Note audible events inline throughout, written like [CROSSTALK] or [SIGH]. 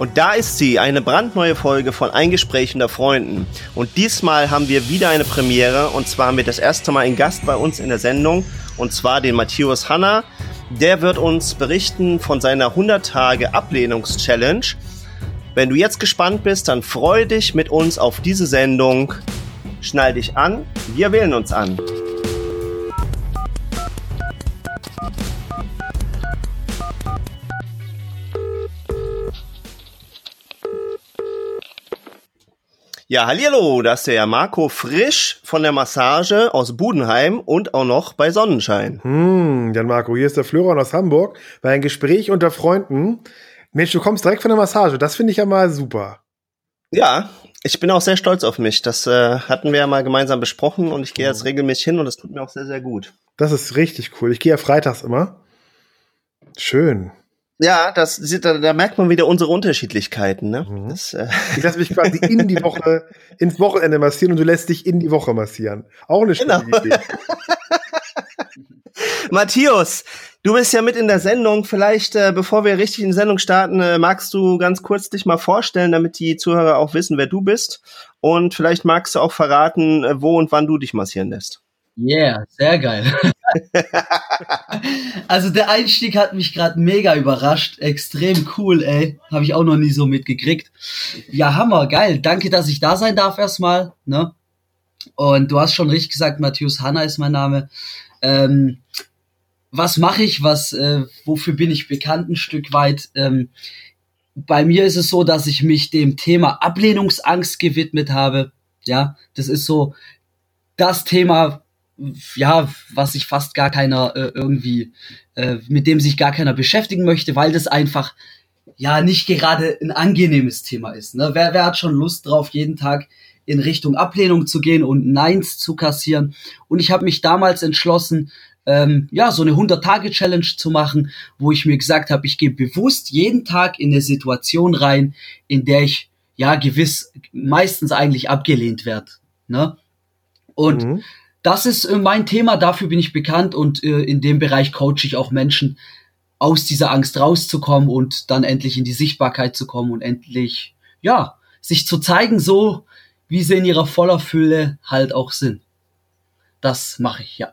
Und da ist sie, eine brandneue Folge von Ein Gespräch unter Freunden. Und diesmal haben wir wieder eine Premiere und zwar haben wir das erste Mal einen Gast bei uns in der Sendung und zwar den Matthias Hanna. Der wird uns berichten von seiner 100 Tage Ablehnungs-Challenge. Wenn du jetzt gespannt bist, dann freu dich mit uns auf diese Sendung. Schnall dich an, wir wählen uns an. Ja, hallo, das ist der Marco Frisch von der Massage aus Budenheim und auch noch bei Sonnenschein. Hm, Jan Marco, hier ist der Florian aus Hamburg bei einem Gespräch unter Freunden. Mensch, du kommst direkt von der Massage, das finde ich ja mal super. Ja, ich bin auch sehr stolz auf mich. Das äh, hatten wir ja mal gemeinsam besprochen und ich gehe jetzt regelmäßig hin und das tut mir auch sehr, sehr gut. Das ist richtig cool. Ich gehe ja freitags immer. Schön. Ja, das da, da merkt man wieder unsere Unterschiedlichkeiten. Ne? Mhm. Das, äh [LAUGHS] ich lasse mich quasi in die Woche, [LAUGHS] ins Wochenende massieren und du lässt dich in die Woche massieren. Auch eine schöne genau. Idee. [LAUGHS] Matthias, du bist ja mit in der Sendung. Vielleicht, äh, bevor wir richtig in die Sendung starten, äh, magst du ganz kurz dich mal vorstellen, damit die Zuhörer auch wissen, wer du bist. Und vielleicht magst du auch verraten, äh, wo und wann du dich massieren lässt. Yeah, sehr geil. [LAUGHS] also der Einstieg hat mich gerade mega überrascht. Extrem cool, ey. Habe ich auch noch nie so mitgekriegt. Ja, Hammer, geil. Danke, dass ich da sein darf erstmal. Ne? Und du hast schon richtig gesagt, Matthäus Hanna ist mein Name. Ähm, was mache ich? Was, äh, wofür bin ich bekannt ein Stück weit? Ähm, bei mir ist es so, dass ich mich dem Thema Ablehnungsangst gewidmet habe. Ja, das ist so das Thema, ja, was sich fast gar keiner äh, irgendwie, äh, mit dem sich gar keiner beschäftigen möchte, weil das einfach ja nicht gerade ein angenehmes Thema ist. Ne? Wer, wer hat schon Lust drauf, jeden Tag in Richtung Ablehnung zu gehen und Neins zu kassieren? Und ich habe mich damals entschlossen, ähm, ja, so eine 100-Tage-Challenge zu machen, wo ich mir gesagt habe, ich gehe bewusst jeden Tag in eine Situation rein, in der ich ja gewiss meistens eigentlich abgelehnt werde. Ne? Und mhm das ist äh, mein Thema, dafür bin ich bekannt und äh, in dem Bereich coache ich auch Menschen, aus dieser Angst rauszukommen und dann endlich in die Sichtbarkeit zu kommen und endlich, ja, sich zu zeigen, so wie sie in ihrer voller Fülle halt auch sind. Das mache ich, ja.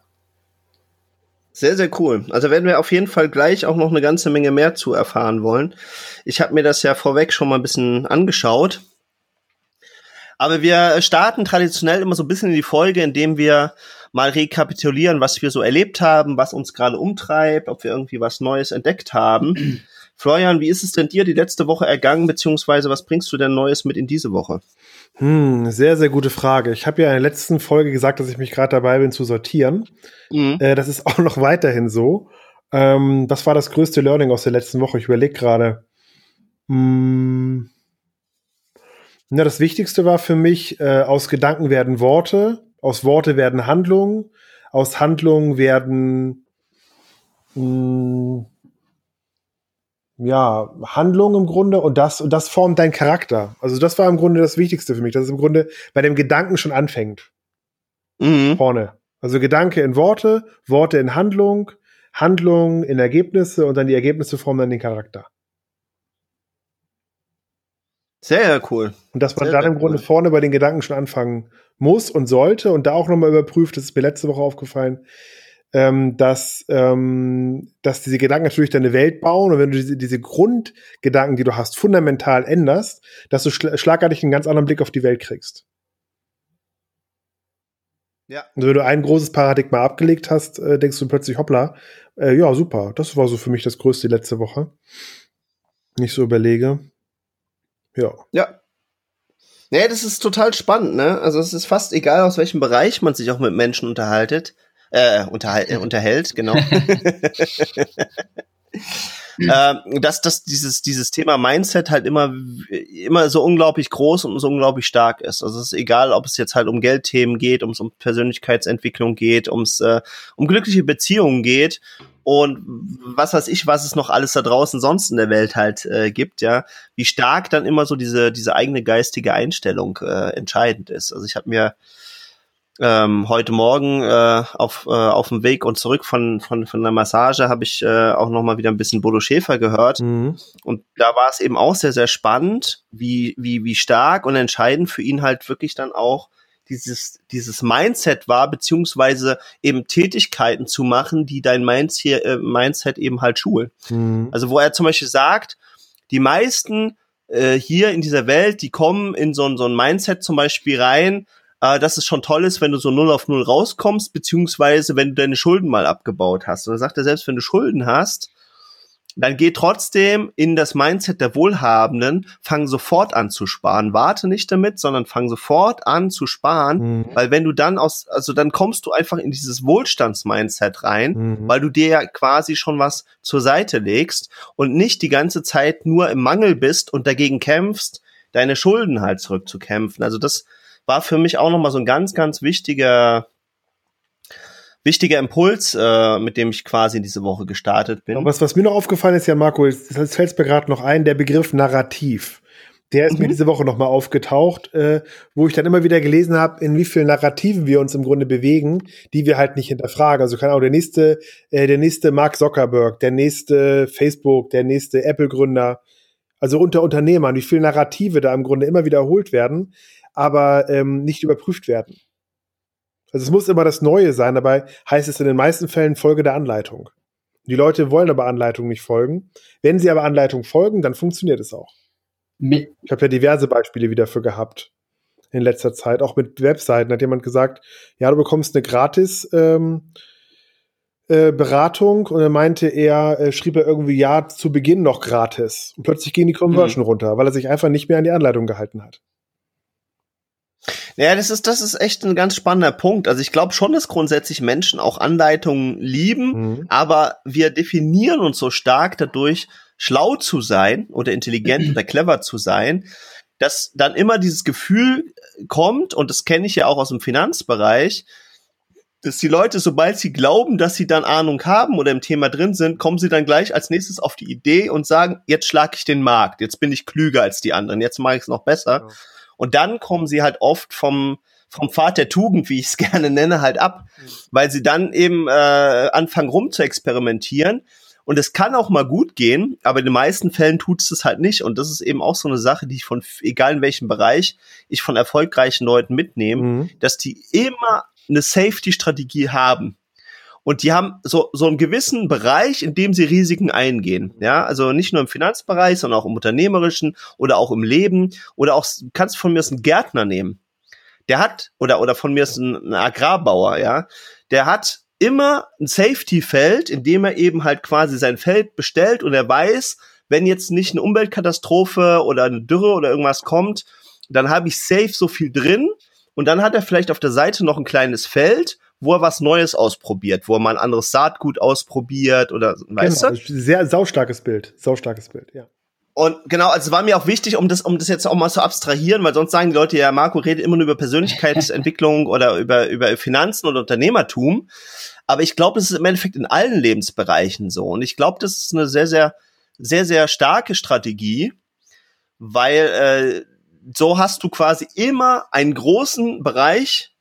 Sehr, sehr cool. Also werden wir auf jeden Fall gleich auch noch eine ganze Menge mehr zu erfahren wollen. Ich habe mir das ja vorweg schon mal ein bisschen angeschaut aber wir starten traditionell immer so ein bisschen in die Folge, indem wir mal rekapitulieren, was wir so erlebt haben, was uns gerade umtreibt, ob wir irgendwie was Neues entdeckt haben. [CLEARS THROAT] Florian, wie ist es denn dir die letzte Woche ergangen, beziehungsweise was bringst du denn Neues mit in diese Woche? Hm, sehr, sehr gute Frage. Ich habe ja in der letzten Folge gesagt, dass ich mich gerade dabei bin zu sortieren. Mhm. Äh, das ist [LAUGHS] auch noch weiterhin so. Ähm, was war das größte Learning aus der letzten Woche? Ich überlege gerade. Hm, na, das Wichtigste war für mich, äh, aus Gedanken werden Worte, aus Worte werden Handlungen, aus Handlungen werden mh, hm, ja, Handlungen im Grunde und das, und das formt dein Charakter. Also das war im Grunde das Wichtigste für mich, dass es im Grunde bei dem Gedanken schon anfängt. Mhm. Vorne. Also Gedanke in Worte, Worte in Handlung, Handlung in Ergebnisse und dann die Ergebnisse formen dann den Charakter. Sehr cool. Und dass man sehr, dann im Grunde cool. vorne bei den Gedanken schon anfangen muss und sollte und da auch nochmal überprüft, das ist mir letzte Woche aufgefallen, ähm, dass, ähm, dass diese Gedanken natürlich deine Welt bauen und wenn du diese, diese Grundgedanken, die du hast, fundamental änderst, dass du schla schlagartig einen ganz anderen Blick auf die Welt kriegst. Ja. Also wenn du ein großes Paradigma abgelegt hast, äh, denkst du plötzlich, hoppla, äh, ja, super, das war so für mich das Größte letzte Woche. Nicht so überlege. Ja. Ja. Nee, das ist total spannend, ne? Also es ist fast egal, aus welchem Bereich man sich auch mit Menschen unterhaltet. Äh, unterhal äh, unterhält, genau. [LAUGHS] [LAUGHS] äh, dass, dass dieses, dieses Thema Mindset halt immer, immer so unglaublich groß und so unglaublich stark ist. Also es ist egal, ob es jetzt halt um Geldthemen geht, um um Persönlichkeitsentwicklung geht, ums äh, um glückliche Beziehungen geht und was weiß ich, was es noch alles da draußen sonst in der Welt halt äh, gibt, ja, wie stark dann immer so diese diese eigene geistige Einstellung äh, entscheidend ist. Also ich habe mir ähm, heute Morgen äh, auf, äh, auf dem Weg und zurück von, von, von der Massage habe ich äh, auch noch mal wieder ein bisschen Bodo Schäfer gehört. Mhm. Und da war es eben auch sehr, sehr spannend, wie, wie, wie stark und entscheidend für ihn halt wirklich dann auch dieses, dieses Mindset war, beziehungsweise eben Tätigkeiten zu machen, die dein Mindset, äh, Mindset eben halt schulen. Mhm. Also wo er zum Beispiel sagt, die meisten äh, hier in dieser Welt, die kommen in so, so ein Mindset zum Beispiel rein, äh, dass es schon toll ist, wenn du so null auf null rauskommst, beziehungsweise wenn du deine Schulden mal abgebaut hast. Und er sagt er, selbst wenn du Schulden hast, dann geh trotzdem in das Mindset der Wohlhabenden, fang sofort an zu sparen. Warte nicht damit, sondern fang sofort an zu sparen, mhm. weil wenn du dann aus, also dann kommst du einfach in dieses Wohlstandsmindset rein, mhm. weil du dir ja quasi schon was zur Seite legst und nicht die ganze Zeit nur im Mangel bist und dagegen kämpfst, deine Schulden halt zurückzukämpfen. Also das war für mich auch nochmal so ein ganz, ganz wichtiger, wichtiger Impuls, äh, mit dem ich quasi in diese Woche gestartet bin. Was, was mir noch aufgefallen ist, ja, Marco, jetzt fällt mir gerade noch ein, der Begriff Narrativ. Der ist mhm. mir diese Woche nochmal aufgetaucht, äh, wo ich dann immer wieder gelesen habe, in wie vielen Narrativen wir uns im Grunde bewegen, die wir halt nicht hinterfragen. Also kann auch der nächste, äh, der nächste Mark Zuckerberg, der nächste Facebook, der nächste Apple-Gründer, also unter Unternehmern, wie viele Narrative da im Grunde immer wiederholt werden, aber ähm, nicht überprüft werden. Also es muss immer das Neue sein, dabei heißt es in den meisten Fällen Folge der Anleitung. Die Leute wollen aber Anleitung nicht folgen. Wenn sie aber Anleitung folgen, dann funktioniert es auch. Ich habe ja diverse Beispiele wieder für gehabt in letzter Zeit, auch mit Webseiten. Hat jemand gesagt, ja, du bekommst eine gratis ähm, äh, Beratung und er meinte er, äh, schrieb er irgendwie ja zu Beginn noch gratis. Und plötzlich ging die Conversion mhm. runter, weil er sich einfach nicht mehr an die Anleitung gehalten hat. Ja, das ist, das ist echt ein ganz spannender Punkt. Also ich glaube schon, dass grundsätzlich Menschen auch Anleitungen lieben, mhm. aber wir definieren uns so stark dadurch, schlau zu sein oder intelligent [CLEARS THROAT] oder clever zu sein, dass dann immer dieses Gefühl kommt, und das kenne ich ja auch aus dem Finanzbereich, dass die Leute, sobald sie glauben, dass sie dann Ahnung haben oder im Thema drin sind, kommen sie dann gleich als nächstes auf die Idee und sagen, jetzt schlage ich den Markt, jetzt bin ich klüger als die anderen, jetzt mache ich es noch besser. Ja. Und dann kommen sie halt oft vom, vom Pfad der Tugend, wie ich es [LAUGHS] gerne nenne, halt ab, mhm. weil sie dann eben äh, anfangen rum zu experimentieren. Und es kann auch mal gut gehen, aber in den meisten Fällen tut es das halt nicht. Und das ist eben auch so eine Sache, die ich von, egal in welchem Bereich, ich von erfolgreichen Leuten mitnehme, mhm. dass die immer eine Safety-Strategie haben. Und die haben so, so einen gewissen Bereich, in dem sie Risiken eingehen. Ja, also nicht nur im Finanzbereich, sondern auch im unternehmerischen oder auch im Leben oder auch, kannst von mir einen Gärtner nehmen. Der hat, oder, oder von mir ist ein, ein Agrarbauer, ja, der hat immer ein Safety-Feld, in dem er eben halt quasi sein Feld bestellt und er weiß, wenn jetzt nicht eine Umweltkatastrophe oder eine Dürre oder irgendwas kommt, dann habe ich safe so viel drin und dann hat er vielleicht auf der Seite noch ein kleines Feld wo er was Neues ausprobiert, wo er mal ein anderes Saatgut ausprobiert oder weißt genau, du? Sehr saustarkes Bild, saustarkes Bild, ja. Und genau, also war mir auch wichtig, um das, um das jetzt auch mal zu abstrahieren, weil sonst sagen die Leute, ja, Marco redet immer nur über Persönlichkeitsentwicklung [LAUGHS] oder über, über Finanzen oder Unternehmertum. Aber ich glaube, das ist im Endeffekt in allen Lebensbereichen so. Und ich glaube, das ist eine sehr, sehr, sehr, sehr starke Strategie, weil äh, so hast du quasi immer einen großen Bereich,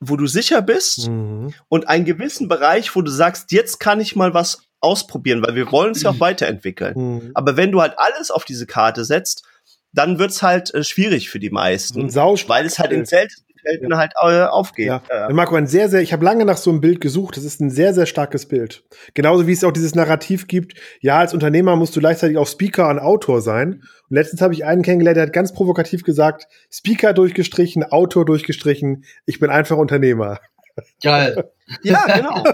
wo du sicher bist mhm. und einen gewissen Bereich, wo du sagst, jetzt kann ich mal was ausprobieren, weil wir wollen es ja auch [CLEARS THROAT] weiterentwickeln. Mhm. Aber wenn du halt alles auf diese Karte setzt, dann wird's halt äh, schwierig für die meisten, weil es halt in selten selten ja. halt äh, aufgeht. Ja. Ja. Marco, ein sehr, sehr, ich habe lange nach so einem Bild gesucht. Das ist ein sehr, sehr starkes Bild. Genauso wie es auch dieses Narrativ gibt, ja, als Unternehmer musst du gleichzeitig auch Speaker und Autor sein. Und letztens habe ich einen kennengelernt, der hat ganz provokativ gesagt, Speaker durchgestrichen, Autor durchgestrichen, ich bin einfach Unternehmer. Geil. Ja, genau.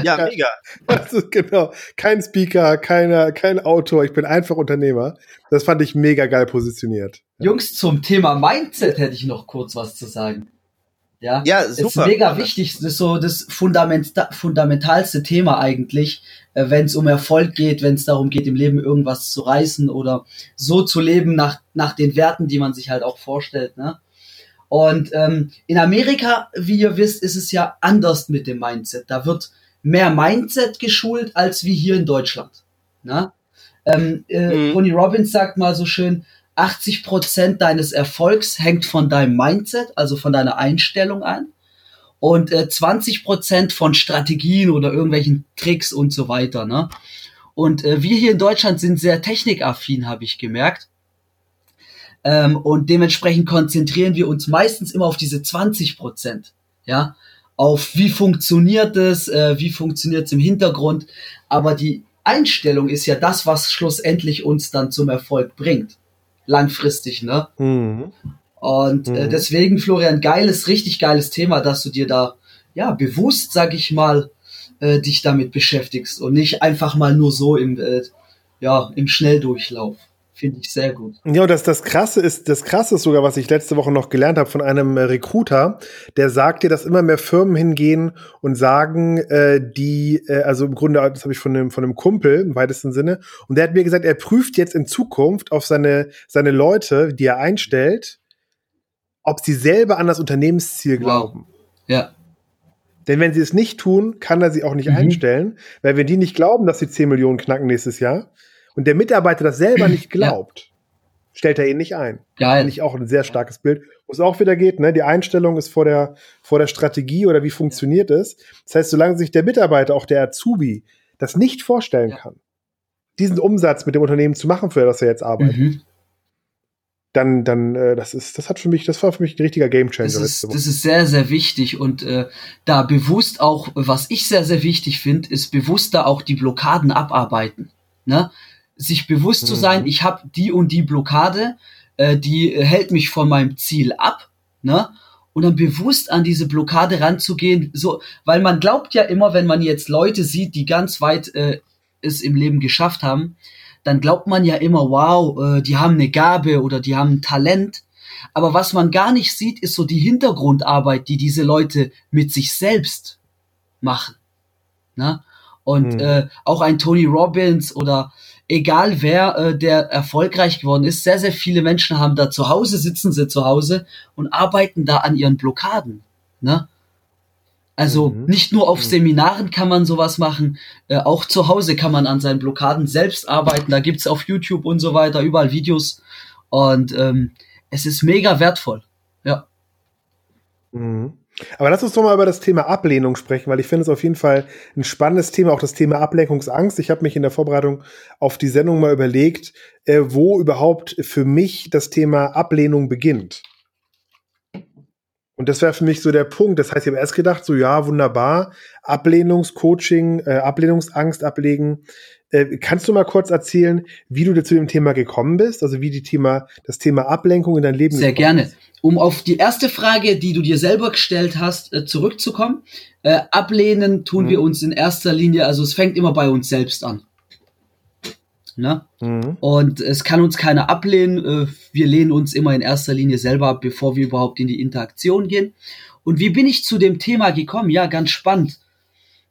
[LAUGHS] ja, mega. Also, genau. Kein Speaker, keiner, kein Autor, ich bin einfach Unternehmer. Das fand ich mega geil positioniert. Jungs, zum Thema Mindset hätte ich noch kurz was zu sagen. Ja, ja super. ist mega wichtig. Das ist so das Fundament, fundamentalste Thema eigentlich, äh, wenn es um Erfolg geht, wenn es darum geht, im Leben irgendwas zu reißen oder so zu leben nach, nach den Werten, die man sich halt auch vorstellt. Ne? Und ähm, in Amerika, wie ihr wisst, ist es ja anders mit dem Mindset. Da wird mehr Mindset geschult als wie hier in Deutschland. Ne? Ähm, äh, mhm. Tony Robbins sagt mal so schön, 80 Prozent deines Erfolgs hängt von deinem Mindset, also von deiner Einstellung an. und äh, 20 Prozent von Strategien oder irgendwelchen Tricks und so weiter. Ne? Und äh, wir hier in Deutschland sind sehr technikaffin, habe ich gemerkt. Ähm, und dementsprechend konzentrieren wir uns meistens immer auf diese 20 Prozent. Ja, auf wie funktioniert es, äh, wie funktioniert es im Hintergrund. Aber die Einstellung ist ja das, was schlussendlich uns dann zum Erfolg bringt. Langfristig, ne? Mhm. Und äh, mhm. äh, deswegen, Florian, geiles, richtig geiles Thema, dass du dir da, ja, bewusst, sag ich mal, äh, dich damit beschäftigst und nicht einfach mal nur so im, äh, ja, im Schnelldurchlauf. Finde ich sehr gut. Ja, und das, das Krasse ist, das Krasse ist sogar, was ich letzte Woche noch gelernt habe von einem äh, Recruiter, der sagt dir, dass immer mehr Firmen hingehen und sagen, äh, die, äh, also im Grunde, das habe ich von einem, von einem Kumpel im weitesten Sinne, und der hat mir gesagt, er prüft jetzt in Zukunft auf seine, seine Leute, die er einstellt, ob sie selber an das Unternehmensziel wow. glauben. Ja. Denn wenn sie es nicht tun, kann er sie auch nicht mhm. einstellen, weil wenn die nicht glauben, dass sie 10 Millionen knacken nächstes Jahr, und der Mitarbeiter das selber nicht glaubt, ja. stellt er ihn nicht ein. Geil. Nicht auch ein sehr starkes Bild, wo es auch wieder geht, ne? Die Einstellung ist vor der, vor der Strategie oder wie funktioniert es. Das heißt, solange sich der Mitarbeiter, auch der Azubi, das nicht vorstellen ja. kann, diesen Umsatz mit dem Unternehmen zu machen, für das er jetzt arbeitet, mhm. dann, dann, äh, das ist, das hat für mich, das war für mich ein richtiger Gamechanger. Das ist, das ist sehr, sehr wichtig und äh, da bewusst auch, was ich sehr, sehr wichtig finde, ist bewusst da auch die Blockaden abarbeiten. Ne? Sich bewusst mhm. zu sein, mhm. ich habe die und die Blockade, äh, die hält mich von meinem Ziel ab, ne? Und dann bewusst an diese Blockade ranzugehen, so, weil man glaubt ja immer, wenn man jetzt Leute sieht, die ganz weit äh, es im Leben geschafft haben, dann glaubt man ja immer, wow, äh, die haben eine Gabe oder die haben ein Talent. Aber was man gar nicht sieht, ist so die Hintergrundarbeit, die diese Leute mit sich selbst machen. Ne? Und mhm. äh, auch ein Tony Robbins oder egal wer, äh, der erfolgreich geworden ist, sehr, sehr viele Menschen haben da zu Hause, sitzen sie zu Hause und arbeiten da an ihren Blockaden. Ne? Also mhm. nicht nur auf mhm. Seminaren kann man sowas machen, äh, auch zu Hause kann man an seinen Blockaden selbst arbeiten. Da gibt's auf YouTube und so weiter überall Videos. Und ähm, es ist mega wertvoll. Ja. Mhm. Aber lass uns doch mal über das Thema Ablehnung sprechen, weil ich finde es auf jeden Fall ein spannendes Thema, auch das Thema Ablenkungsangst. Ich habe mich in der Vorbereitung auf die Sendung mal überlegt, äh, wo überhaupt für mich das Thema Ablehnung beginnt. Und das wäre für mich so der Punkt. Das heißt, ich habe erst gedacht, so ja, wunderbar, Ablehnungscoaching, äh, Ablehnungsangst ablegen. Äh, kannst du mal kurz erzählen, wie du zu dem Thema gekommen bist? Also wie die Thema, das Thema Ablenkung in dein Leben Sehr gerne. Ist? Um auf die erste Frage, die du dir selber gestellt hast, äh, zurückzukommen. Äh, ablehnen tun mhm. wir uns in erster Linie, also es fängt immer bei uns selbst an. Ne? Mhm. Und es kann uns keiner ablehnen. Äh, wir lehnen uns immer in erster Linie selber ab, bevor wir überhaupt in die Interaktion gehen. Und wie bin ich zu dem Thema gekommen? Ja, ganz spannend.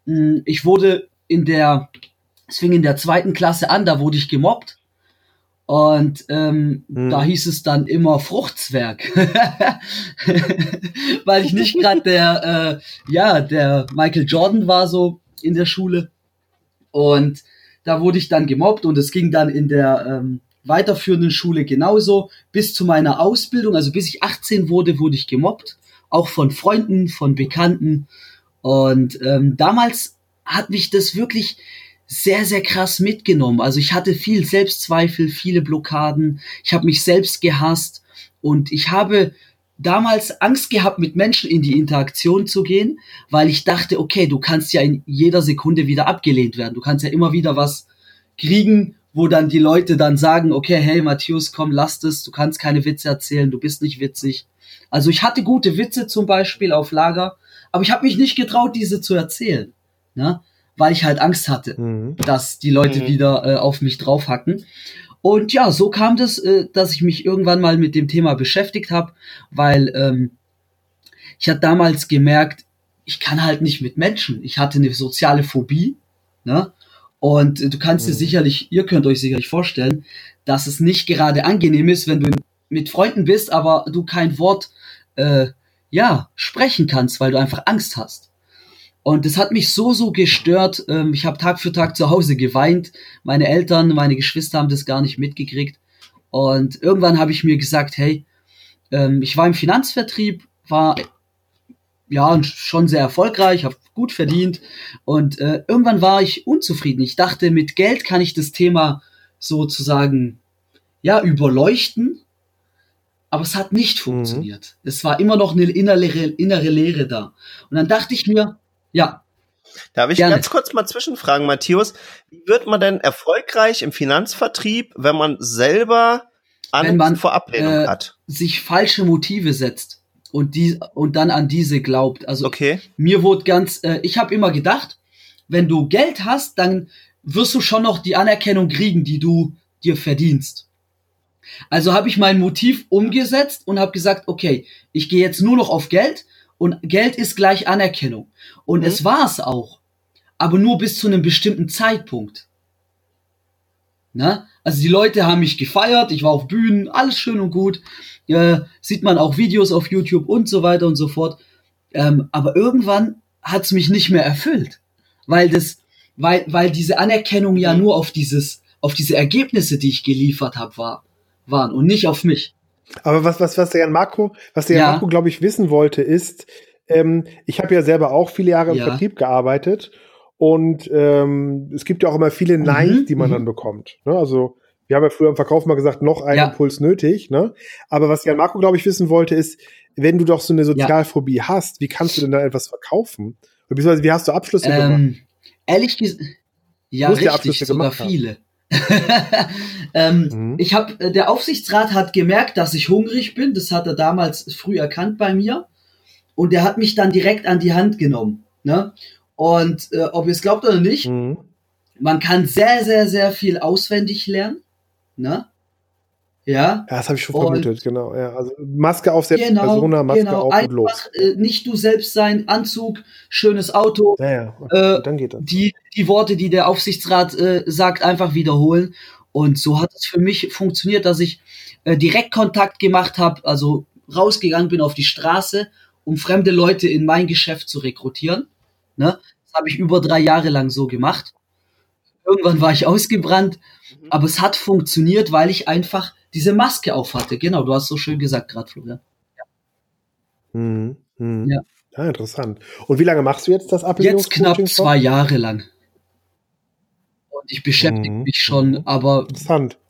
Hm, ich wurde in der es fing in der zweiten Klasse an, da wurde ich gemobbt. Und ähm, hm. da hieß es dann immer Fruchtzwerg, [LAUGHS] weil ich nicht gerade der, äh, ja, der Michael Jordan war so in der Schule. Und da wurde ich dann gemobbt und es ging dann in der ähm, weiterführenden Schule genauso. Bis zu meiner Ausbildung, also bis ich 18 wurde, wurde ich gemobbt, auch von Freunden, von Bekannten. Und ähm, damals hat mich das wirklich sehr, sehr krass mitgenommen. Also ich hatte viel Selbstzweifel, viele Blockaden. Ich habe mich selbst gehasst und ich habe damals Angst gehabt, mit Menschen in die Interaktion zu gehen, weil ich dachte, okay, du kannst ja in jeder Sekunde wieder abgelehnt werden. Du kannst ja immer wieder was kriegen, wo dann die Leute dann sagen, okay, hey Matthäus, komm, lass das, du kannst keine Witze erzählen, du bist nicht witzig. Also ich hatte gute Witze zum Beispiel auf Lager, aber ich habe mich nicht getraut, diese zu erzählen. Ne? weil ich halt Angst hatte, mhm. dass die Leute mhm. wieder äh, auf mich draufhacken. Und ja, so kam das, äh, dass ich mich irgendwann mal mit dem Thema beschäftigt habe, weil ähm, ich hatte damals gemerkt, ich kann halt nicht mit Menschen. Ich hatte eine soziale Phobie, ne? Und äh, du kannst mhm. dir sicherlich, ihr könnt euch sicherlich vorstellen, dass es nicht gerade angenehm ist, wenn du mit Freunden bist, aber du kein Wort äh, ja sprechen kannst, weil du einfach Angst hast. Und das hat mich so, so gestört. Ähm, ich habe Tag für Tag zu Hause geweint. Meine Eltern, meine Geschwister haben das gar nicht mitgekriegt. Und irgendwann habe ich mir gesagt, hey, ähm, ich war im Finanzvertrieb, war ja, schon sehr erfolgreich, habe gut verdient und äh, irgendwann war ich unzufrieden. Ich dachte, mit Geld kann ich das Thema sozusagen ja überleuchten, aber es hat nicht mhm. funktioniert. Mhm. Es war immer noch eine innere, innere Leere da. Und dann dachte ich mir, ja. Darf ich gerne. ganz kurz mal zwischenfragen, Matthias? Wie wird man denn erfolgreich im Finanzvertrieb, wenn man selber Angst wenn man, vor Ablehnung äh, hat? Sich falsche Motive setzt und die und dann an diese glaubt. Also okay. mir wurde ganz, äh, ich habe immer gedacht, wenn du Geld hast, dann wirst du schon noch die Anerkennung kriegen, die du dir verdienst. Also habe ich mein Motiv umgesetzt und habe gesagt, okay, ich gehe jetzt nur noch auf Geld und Geld ist gleich Anerkennung. Und mhm. es war es auch, aber nur bis zu einem bestimmten Zeitpunkt. Na? Also die Leute haben mich gefeiert, ich war auf Bühnen, alles schön und gut. Äh, sieht man auch Videos auf YouTube und so weiter und so fort. Ähm, aber irgendwann hat es mich nicht mehr erfüllt, weil das, weil, weil diese Anerkennung ja mhm. nur auf dieses, auf diese Ergebnisse, die ich geliefert habe, war waren und nicht auf mich. Aber was, was, was der Jan Marco, was der ja. Jan Marco, glaube ich, wissen wollte, ist, ähm, ich habe ja selber auch viele Jahre im ja. Vertrieb gearbeitet und ähm, es gibt ja auch immer viele mhm, Nein, die man mhm. dann bekommt. Ne? Also wir haben ja früher im Verkauf mal gesagt, noch ein ja. Impuls nötig. Ne? Aber was Jan Marco, glaube ich, wissen wollte, ist, wenn du doch so eine Sozialphobie ja. hast, wie kannst du denn da etwas verkaufen? Beziehungsweise wie hast du Abschlüsse ähm, gemacht? Ehrlich gesagt, ja, richtig, sogar viele. [LAUGHS] ähm, mhm. Ich habe, äh, der Aufsichtsrat hat gemerkt, dass ich hungrig bin. Das hat er damals früh erkannt bei mir. Und der hat mich dann direkt an die Hand genommen. Ne? Und äh, ob ihr es glaubt oder nicht, mhm. man kann sehr, sehr, sehr viel auswendig lernen. Ne? Ja. Ja, das habe ich schon vermutet, genau. Ja, also Maske auf, selbst genau, Persona, Maske genau. auf und los. Äh, nicht du selbst sein, Anzug, schönes Auto. Ja, ja. Okay, äh, dann geht das. Die, die Worte, die der Aufsichtsrat äh, sagt, einfach wiederholen. Und so hat es für mich funktioniert, dass ich äh, direkt Kontakt gemacht habe, also rausgegangen bin auf die Straße, um fremde Leute in mein Geschäft zu rekrutieren. Ne? Das habe ich über drei Jahre lang so gemacht. Irgendwann war ich ausgebrannt, mhm. aber es hat funktioniert, weil ich einfach diese Maske aufhatte. Genau, du hast so schön gesagt gerade, Florian. Ja. Mhm. Mhm. ja. Ja, interessant. Und wie lange machst du jetzt das Jetzt knapp zwei Jahre lang. Und ich beschäftige mhm. mich schon, mhm. aber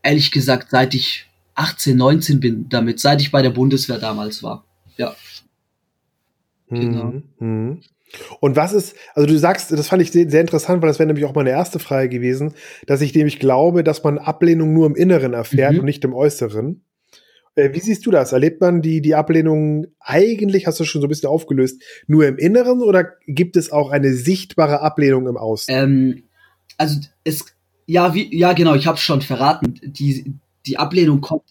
ehrlich gesagt, seit ich 18, 19 bin damit, seit ich bei der Bundeswehr damals war. Ja. Genau. Mhm. Und was ist, also du sagst, das fand ich sehr, sehr interessant, weil das wäre nämlich auch meine erste Frage gewesen, dass ich nämlich glaube, dass man Ablehnung nur im Inneren erfährt mhm. und nicht im Äußeren. Äh, wie siehst du das? Erlebt man die, die Ablehnung eigentlich, hast du schon so ein bisschen aufgelöst, nur im Inneren oder gibt es auch eine sichtbare Ablehnung im Außen? Ähm, also es, ja, wie, ja genau, ich habe es schon verraten. Die, die Ablehnung kommt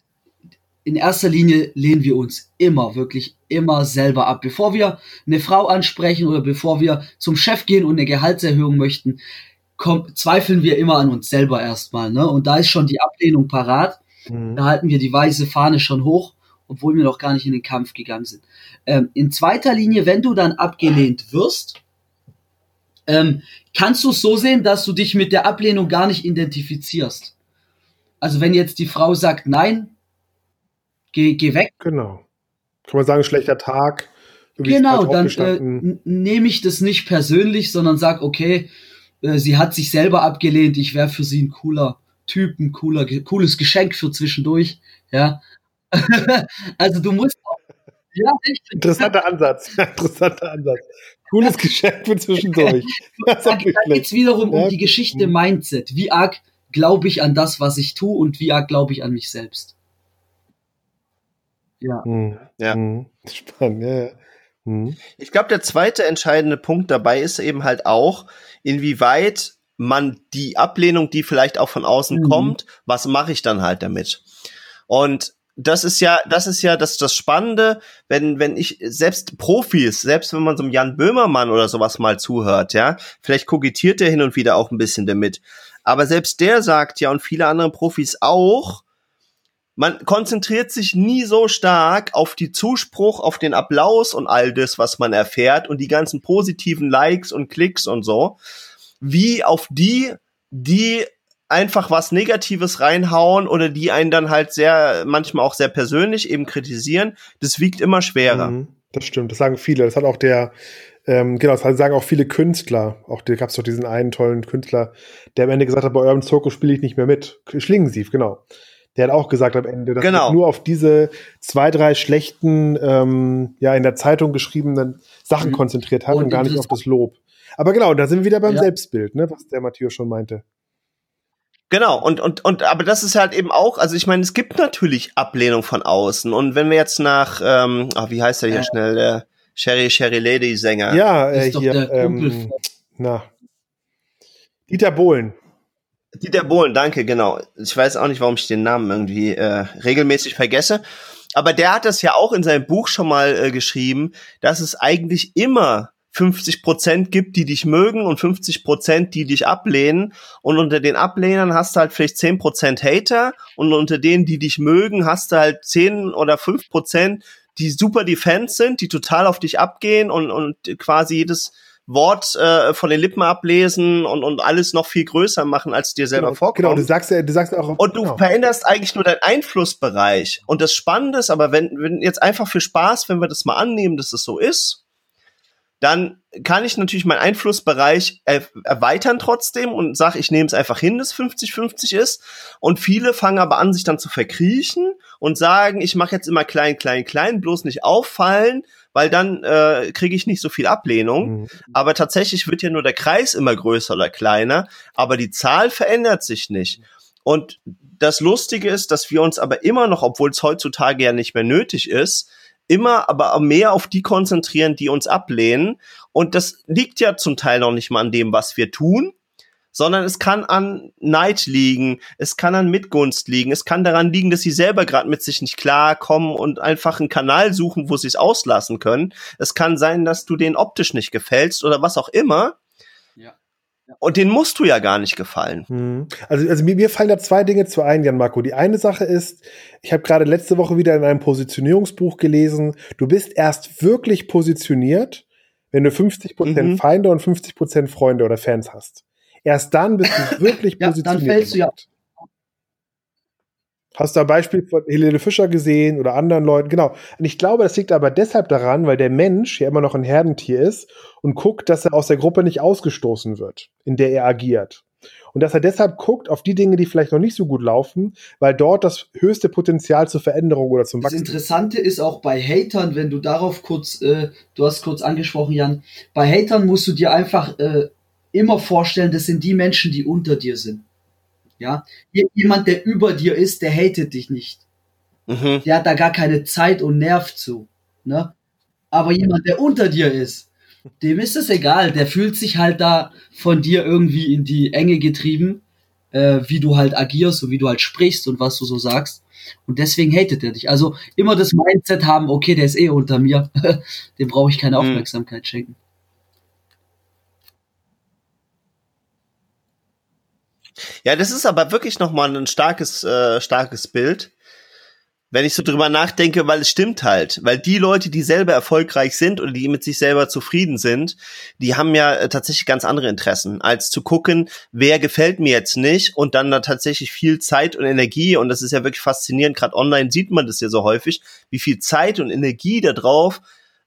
in erster Linie lehnen wir uns immer, wirklich immer selber ab. Bevor wir eine Frau ansprechen oder bevor wir zum Chef gehen und eine Gehaltserhöhung möchten, komm, zweifeln wir immer an uns selber erstmal. Ne? Und da ist schon die Ablehnung parat. Mhm. Da halten wir die weiße Fahne schon hoch, obwohl wir noch gar nicht in den Kampf gegangen sind. Ähm, in zweiter Linie, wenn du dann abgelehnt wirst, ähm, kannst du es so sehen, dass du dich mit der Ablehnung gar nicht identifizierst. Also wenn jetzt die Frau sagt, nein, geh, geh weg. Genau. Kann man sagen, schlechter Tag. Genau, dann äh, nehme ich das nicht persönlich, sondern sag, okay, äh, sie hat sich selber abgelehnt, ich wäre für sie ein cooler Typ, ein cooler, cooles Geschenk für zwischendurch. Ja. [LAUGHS] also du musst auch, ja. Interessanter Ansatz. [LAUGHS] Interessanter Ansatz. Cooles Geschenk für zwischendurch. [LAUGHS] da da geht es wiederum ja. um die Geschichte Mindset. Wie arg glaube ich an das, was ich tue und wie arg glaube ich an mich selbst. Ja. Mhm. ja. Mhm. [LAUGHS] Spannend, ja. ja. Mhm. Ich glaube, der zweite entscheidende Punkt dabei ist eben halt auch, inwieweit man die Ablehnung, die vielleicht auch von außen mhm. kommt, was mache ich dann halt damit? Und das ist ja, das ist ja das, das Spannende, wenn, wenn ich selbst Profis, selbst wenn man so einem Jan Böhmermann oder sowas mal zuhört, ja, vielleicht kokettiert der hin und wieder auch ein bisschen damit. Aber selbst der sagt ja und viele andere Profis auch, man konzentriert sich nie so stark auf die Zuspruch, auf den Applaus und all das, was man erfährt und die ganzen positiven Likes und Klicks und so, wie auf die, die einfach was Negatives reinhauen oder die einen dann halt sehr, manchmal auch sehr persönlich eben kritisieren, das wiegt immer schwerer. Mhm. Das stimmt, das sagen viele. Das hat auch der, ähm, genau, das sagen auch viele Künstler. Auch da gab es doch diesen einen tollen Künstler, der am Ende gesagt hat, bei eurem Zirkus spiele ich nicht mehr mit. Schlingensief, genau. Der hat auch gesagt am Ende, dass genau. er nur auf diese zwei, drei schlechten, ähm, ja, in der Zeitung geschriebenen Sachen mhm. konzentriert hat und, und gar nicht auf das Lob. Aber genau, da sind wir wieder beim ja. Selbstbild, ne, was der Matthias schon meinte. Genau, und, und, und, aber das ist halt eben auch, also ich meine, es gibt natürlich Ablehnung von außen. Und wenn wir jetzt nach, ähm, ach, wie heißt der hier äh. schnell, der Sherry Sherry Lady Sänger? Ja, äh, hier, ähm, na. Dieter Bohlen. Dieter Bohlen, danke, genau. Ich weiß auch nicht, warum ich den Namen irgendwie äh, regelmäßig vergesse. Aber der hat das ja auch in seinem Buch schon mal äh, geschrieben, dass es eigentlich immer 50 Prozent gibt, die dich mögen und 50 Prozent, die dich ablehnen. Und unter den Ablehnern hast du halt vielleicht 10 Prozent Hater und unter denen, die dich mögen, hast du halt 10 oder 5 Prozent, die super die Fans sind, die total auf dich abgehen und, und quasi jedes Wort äh, von den Lippen ablesen und, und alles noch viel größer machen, als dir selber genau, vorkommt. Genau, du sagst ja, du sagst auch. Und du genau. veränderst eigentlich nur deinen Einflussbereich. Und das Spannende ist aber, wenn, wenn jetzt einfach für Spaß, wenn wir das mal annehmen, dass es so ist, dann kann ich natürlich meinen Einflussbereich er erweitern trotzdem und sage, ich nehme es einfach hin, dass 50-50 ist. Und viele fangen aber an, sich dann zu verkriechen und sagen, ich mache jetzt immer klein, klein, klein, bloß nicht auffallen, weil dann äh, kriege ich nicht so viel Ablehnung. Mhm. Aber tatsächlich wird ja nur der Kreis immer größer oder kleiner, aber die Zahl verändert sich nicht. Und das Lustige ist, dass wir uns aber immer noch, obwohl es heutzutage ja nicht mehr nötig ist, immer aber mehr auf die konzentrieren, die uns ablehnen. Und das liegt ja zum Teil noch nicht mal an dem, was wir tun, sondern es kann an Neid liegen, es kann an Mitgunst liegen, es kann daran liegen, dass sie selber gerade mit sich nicht klarkommen und einfach einen Kanal suchen, wo sie es auslassen können. Es kann sein, dass du denen optisch nicht gefällst oder was auch immer. Und den musst du ja gar nicht gefallen. Hm. Also, also mir, mir fallen da zwei Dinge zu ein, Jan Marco. Die eine Sache ist, ich habe gerade letzte Woche wieder in einem Positionierungsbuch gelesen, du bist erst wirklich positioniert, wenn du 50% mhm. Feinde und 50% Freunde oder Fans hast. Erst dann bist du [LAUGHS] wirklich ja, positioniert. Dann fällst du ja Hast du ein Beispiel von Helene Fischer gesehen oder anderen Leuten? Genau. Und ich glaube, das liegt aber deshalb daran, weil der Mensch ja immer noch ein Herdentier ist und guckt, dass er aus der Gruppe nicht ausgestoßen wird, in der er agiert. Und dass er deshalb guckt auf die Dinge, die vielleicht noch nicht so gut laufen, weil dort das höchste Potenzial zur Veränderung oder zum Wachstum. Das Interessante ist auch bei Hatern, wenn du darauf kurz, äh, du hast kurz angesprochen, Jan, bei Hatern musst du dir einfach äh, immer vorstellen, das sind die Menschen, die unter dir sind. Ja, jemand, der über dir ist, der hatet dich nicht. Mhm. Der hat da gar keine Zeit und Nerv zu. Ne? Aber jemand, der unter dir ist, dem ist es egal. Der fühlt sich halt da von dir irgendwie in die Enge getrieben, äh, wie du halt agierst und wie du halt sprichst und was du so sagst. Und deswegen hatet er dich. Also immer das Mindset haben, okay, der ist eh unter mir. [LAUGHS] Dem brauche ich keine mhm. Aufmerksamkeit schenken. Ja, das ist aber wirklich nochmal ein starkes, äh, starkes Bild. Wenn ich so drüber nachdenke, weil es stimmt halt, weil die Leute, die selber erfolgreich sind oder die mit sich selber zufrieden sind, die haben ja äh, tatsächlich ganz andere Interessen, als zu gucken, wer gefällt mir jetzt nicht und dann da tatsächlich viel Zeit und Energie und das ist ja wirklich faszinierend, gerade online sieht man das ja so häufig, wie viel Zeit und Energie da drauf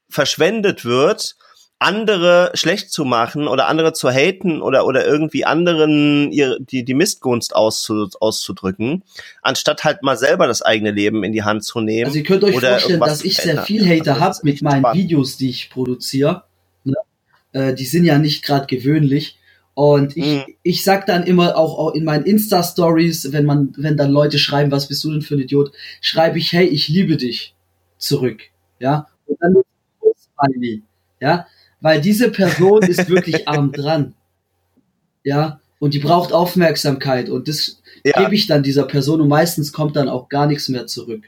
verschwendet wird, andere schlecht zu machen oder andere zu haten oder oder irgendwie anderen ihre, die die Mistgunst auszu, auszudrücken, anstatt halt mal selber das eigene Leben in die Hand zu nehmen. Also ihr könnt euch vorstellen, dass ich sehr viel Hater also habe mit meinen spannend. Videos, die ich produziere. Ne? Äh, die sind ja nicht gerade gewöhnlich. Und ich, mhm. ich sag dann immer auch, auch in meinen Insta-Stories, wenn man, wenn dann Leute schreiben, was bist du denn für ein Idiot, schreibe ich, hey, ich liebe dich zurück. Ja. Und dann Smiley. Ja weil diese Person ist wirklich [LAUGHS] arm dran. Ja, und die braucht Aufmerksamkeit und das ja. gebe ich dann dieser Person und meistens kommt dann auch gar nichts mehr zurück.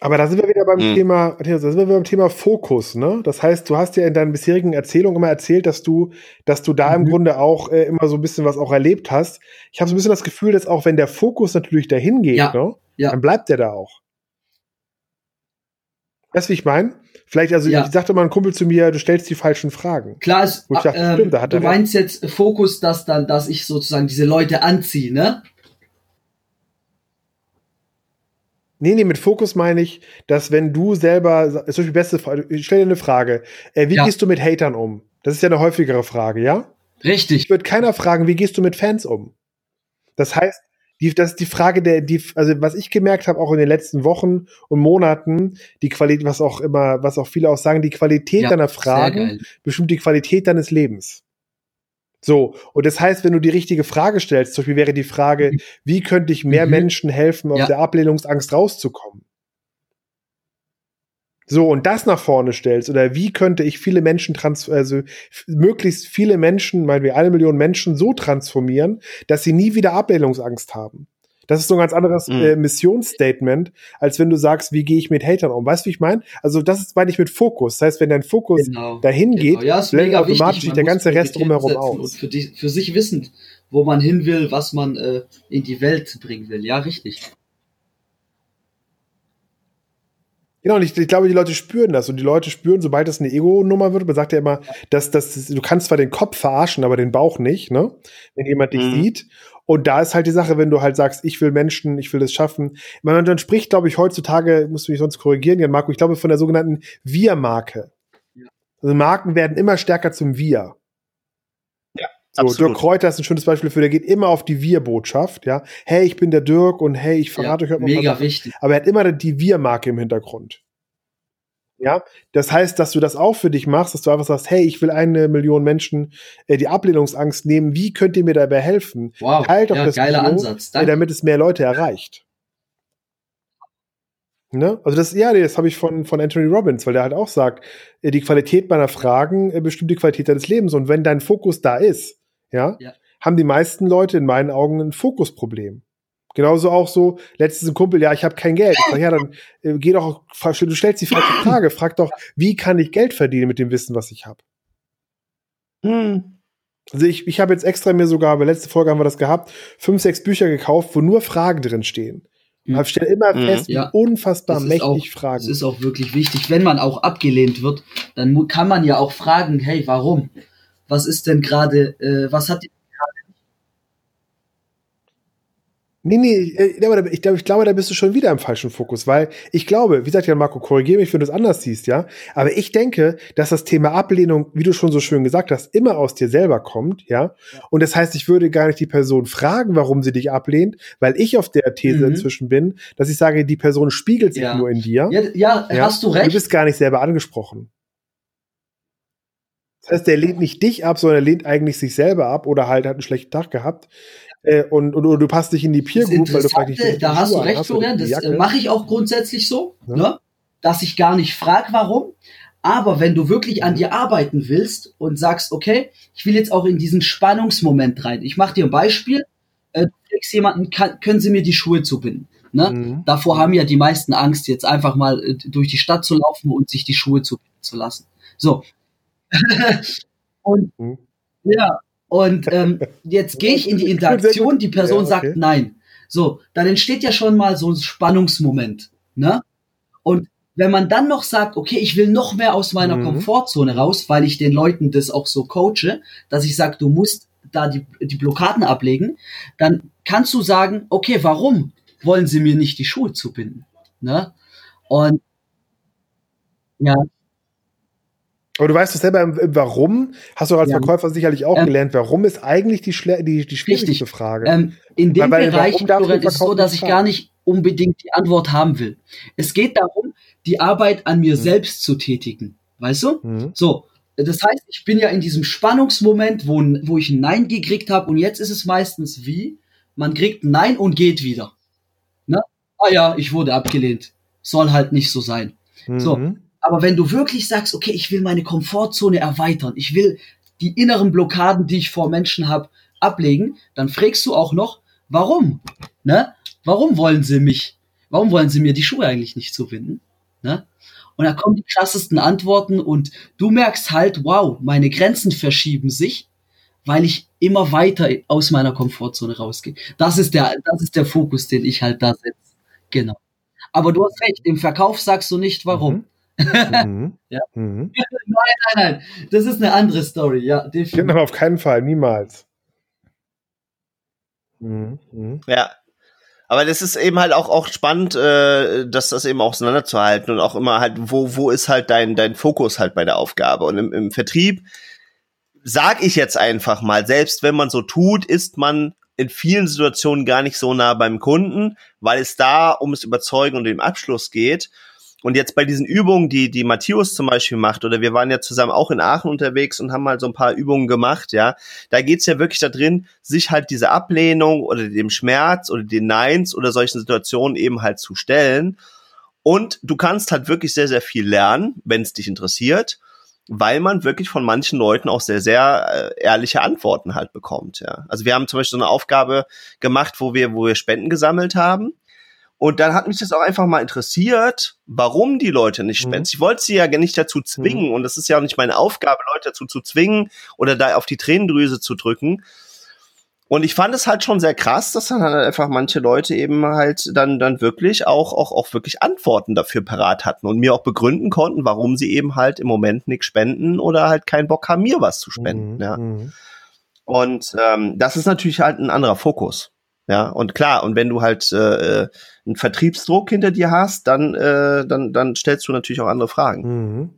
Aber da sind wir wieder beim mhm. Thema, da sind wir wieder beim Thema Fokus, ne? Das heißt, du hast ja in deinen bisherigen Erzählungen immer erzählt, dass du, dass du da mhm. im Grunde auch äh, immer so ein bisschen was auch erlebt hast. Ich habe so ein bisschen das Gefühl, dass auch wenn der Fokus natürlich dahin geht, ja. Ne, ja. dann bleibt der da auch. Weißt du, wie ich meine? Vielleicht, also ja. ich sagte mal ein Kumpel zu mir, du stellst die falschen Fragen. Klar, es, dachte, äh, stimmt, da hat du meinst jetzt Fokus, dass dann, dass ich sozusagen diese Leute anziehe, ne? Nee, nee, mit Fokus meine ich, dass wenn du selber, zum Beispiel beste Frage, ich stelle dir eine Frage, äh, wie ja. gehst du mit Hatern um? Das ist ja eine häufigere Frage, ja? Richtig. Ich würde keiner fragen, wie gehst du mit Fans um? Das heißt, die, das ist die Frage der, die, also was ich gemerkt habe, auch in den letzten Wochen und Monaten, die Qualität, was auch immer, was auch viele auch sagen, die Qualität ja, deiner Fragen bestimmt die Qualität deines Lebens. So, und das heißt, wenn du die richtige Frage stellst, zum Beispiel wäre die Frage, mhm. wie könnte ich mehr mhm. Menschen helfen, aus ja. der Ablehnungsangst rauszukommen? So, und das nach vorne stellst, oder wie könnte ich viele Menschen trans also möglichst viele Menschen, meinen wir eine Million Menschen so transformieren, dass sie nie wieder Ablehnungsangst haben. Das ist so ein ganz anderes mhm. äh, Missionsstatement, als wenn du sagst, wie gehe ich mit Hatern um. Weißt du, wie ich meine? Also das ist, meine ich, mit Fokus. Das heißt, wenn dein Fokus genau. dahin genau. geht, ja, blendet automatisch sich der ganze Rest drumherum aus. Und für, die, für sich wissend, wo man hin will, was man äh, in die Welt bringen will. Ja, richtig. Genau, und ich, ich, glaube, die Leute spüren das. Und die Leute spüren, sobald das eine Ego-Nummer wird, man sagt ja immer, dass, dass du kannst zwar den Kopf verarschen, aber den Bauch nicht, ne? Wenn jemand dich mhm. sieht. Und da ist halt die Sache, wenn du halt sagst, ich will Menschen, ich will das schaffen. Man, dann spricht, glaube ich, heutzutage, musst du mich sonst korrigieren, Jan Marco, ich glaube von der sogenannten Wir-Marke. Ja. Also Marken werden immer stärker zum Wir. So, absolut. Dirk Kräuter ist ein schönes Beispiel für, der geht immer auf die Wir-Botschaft, ja. Hey, ich bin der Dirk und hey, ich verrate ja, euch heute mal Mega wichtig. Aber er hat immer die Wir-Marke im Hintergrund. Ja, das heißt, dass du das auch für dich machst, dass du einfach sagst, hey, ich will eine Million Menschen äh, die Ablehnungsangst nehmen. Wie könnt ihr mir dabei helfen? Wow, Teilt doch ja, das geiler Video, Ansatz. Danke. damit es mehr Leute erreicht. Ne? Also das, ja, das habe ich von, von Anthony Robbins, weil der halt auch sagt, äh, die Qualität meiner Fragen äh, bestimmt die Qualität deines Lebens. Und wenn dein Fokus da ist, ja, ja, haben die meisten Leute in meinen Augen ein Fokusproblem. Genauso auch so, letztens ein Kumpel, ja, ich habe kein Geld. Ich sag, ja, dann äh, geh doch, du stellst die falsche [CLEARS THROAT] Frage, frag doch, wie kann ich Geld verdienen mit dem Wissen, was ich habe? Hm. Also ich, ich habe jetzt extra mir sogar, bei letzte Folge haben wir das gehabt, fünf, sechs Bücher gekauft, wo nur Fragen drin stehen. Mhm. Ich stelle immer hm. fest, ja. wie unfassbar mächtig auch, Fragen. Das ist auch wirklich wichtig. Wenn man auch abgelehnt wird, dann kann man ja auch fragen, hey, warum? Was ist denn gerade, äh, was hat Nee, nee, äh, aber ich glaube, ich glaube, da bist du schon wieder im falschen Fokus, weil ich glaube, wie sagt ja Marco, korrigiere mich, wenn du es anders siehst, ja. Aber ich denke, dass das Thema Ablehnung, wie du schon so schön gesagt hast, immer aus dir selber kommt, ja. Und das heißt, ich würde gar nicht die Person fragen, warum sie dich ablehnt, weil ich auf der These mhm. inzwischen bin, dass ich sage, die Person spiegelt sich ja. nur in dir. Ja, ja, ja, hast du recht. Du bist gar nicht selber angesprochen. Das heißt, der lehnt nicht dich ab, sondern er lehnt eigentlich sich selber ab oder halt hat einen schlechten Tag gehabt äh, und, und, und, du passt dich in die Peer Group, weil du vielleicht nicht Da hast Schuhe du recht, Florian, das äh, mache ich auch grundsätzlich so, ja. ne? dass ich gar nicht frage, warum. Aber wenn du wirklich an dir arbeiten willst und sagst, okay, ich will jetzt auch in diesen Spannungsmoment rein. Ich mache dir ein Beispiel. Äh, du kriegst jemanden, kann, können Sie mir die Schuhe zubinden? Ne? Mhm. Davor haben ja die meisten Angst, jetzt einfach mal äh, durch die Stadt zu laufen und sich die Schuhe zubinden zu lassen. So. [LAUGHS] und mhm. ja, und ähm, jetzt gehe ich in die Interaktion, die Person ja, okay. sagt nein. So, dann entsteht ja schon mal so ein Spannungsmoment. Ne? Und wenn man dann noch sagt, okay, ich will noch mehr aus meiner mhm. Komfortzone raus, weil ich den Leuten das auch so coache, dass ich sage, du musst da die, die Blockaden ablegen, dann kannst du sagen, okay, warum wollen sie mir nicht die Schuhe zubinden? Ne? Und ja, aber du weißt doch selber, warum, hast du als ja. Verkäufer sicherlich auch ähm, gelernt, warum ist eigentlich die, die, die schwierigste richtig. Frage? Ähm, in dem weil, Bereich Florian, ist es so, dass ich gar nicht unbedingt die Antwort haben will. Es geht darum, die Arbeit an mir mhm. selbst zu tätigen. Weißt du? Mhm. So, das heißt, ich bin ja in diesem Spannungsmoment, wo, wo ich ein Nein gekriegt habe und jetzt ist es meistens wie, man kriegt ein Nein und geht wieder. Ne? Ah ja, ich wurde abgelehnt. Soll halt nicht so sein. Mhm. So, aber wenn du wirklich sagst, okay, ich will meine Komfortzone erweitern, ich will die inneren Blockaden, die ich vor Menschen habe, ablegen, dann fragst du auch noch, warum? Ne? Warum wollen sie mich? Warum wollen sie mir die Schuhe eigentlich nicht zubinden? Ne? Und da kommen die krassesten Antworten und du merkst halt, wow, meine Grenzen verschieben sich, weil ich immer weiter aus meiner Komfortzone rausgehe. Das ist der, das ist der Fokus, den ich halt da setze. Genau. Aber du hast recht, im Verkauf sagst du nicht warum. Mhm. Mhm. [LAUGHS] ja. Mhm. Nein, nein, nein. Das ist eine andere Story, ja, definitiv. Genau, auf keinen Fall, niemals. Mhm. mhm. Ja. Aber das ist eben halt auch, auch spannend, äh, dass das eben auseinanderzuhalten und auch immer halt, wo, wo ist halt dein, dein Fokus halt bei der Aufgabe. Und im, im Vertrieb sag ich jetzt einfach mal, selbst wenn man so tut, ist man in vielen Situationen gar nicht so nah beim Kunden, weil es da ums Überzeugen und den Abschluss geht. Und jetzt bei diesen Übungen, die, die Matthäus zum Beispiel macht, oder wir waren ja zusammen auch in Aachen unterwegs und haben mal so ein paar Übungen gemacht, ja, da geht's ja wirklich da drin, sich halt diese Ablehnung oder dem Schmerz oder den Neins oder solchen Situationen eben halt zu stellen. Und du kannst halt wirklich sehr, sehr viel lernen, wenn es dich interessiert weil man wirklich von manchen Leuten auch sehr, sehr äh, ehrliche Antworten halt bekommt. Ja. Also wir haben zum Beispiel so eine Aufgabe gemacht, wo wir, wo wir Spenden gesammelt haben. Und dann hat mich das auch einfach mal interessiert, warum die Leute nicht spenden. Mhm. Ich wollte sie ja nicht dazu zwingen. Mhm. Und das ist ja auch nicht meine Aufgabe, Leute dazu zu zwingen oder da auf die Tränendrüse zu drücken. Und ich fand es halt schon sehr krass, dass dann halt einfach manche Leute eben halt dann, dann wirklich auch, auch, auch wirklich Antworten dafür parat hatten und mir auch begründen konnten, warum sie eben halt im Moment nichts spenden oder halt keinen Bock haben, mir was zu spenden. Mhm. Ja. Mhm. Und ähm, das ist natürlich halt ein anderer Fokus. Ja, und klar, und wenn du halt äh, äh einen Vertriebsdruck hinter dir hast, dann, äh, dann, dann stellst du natürlich auch andere Fragen. Mhm.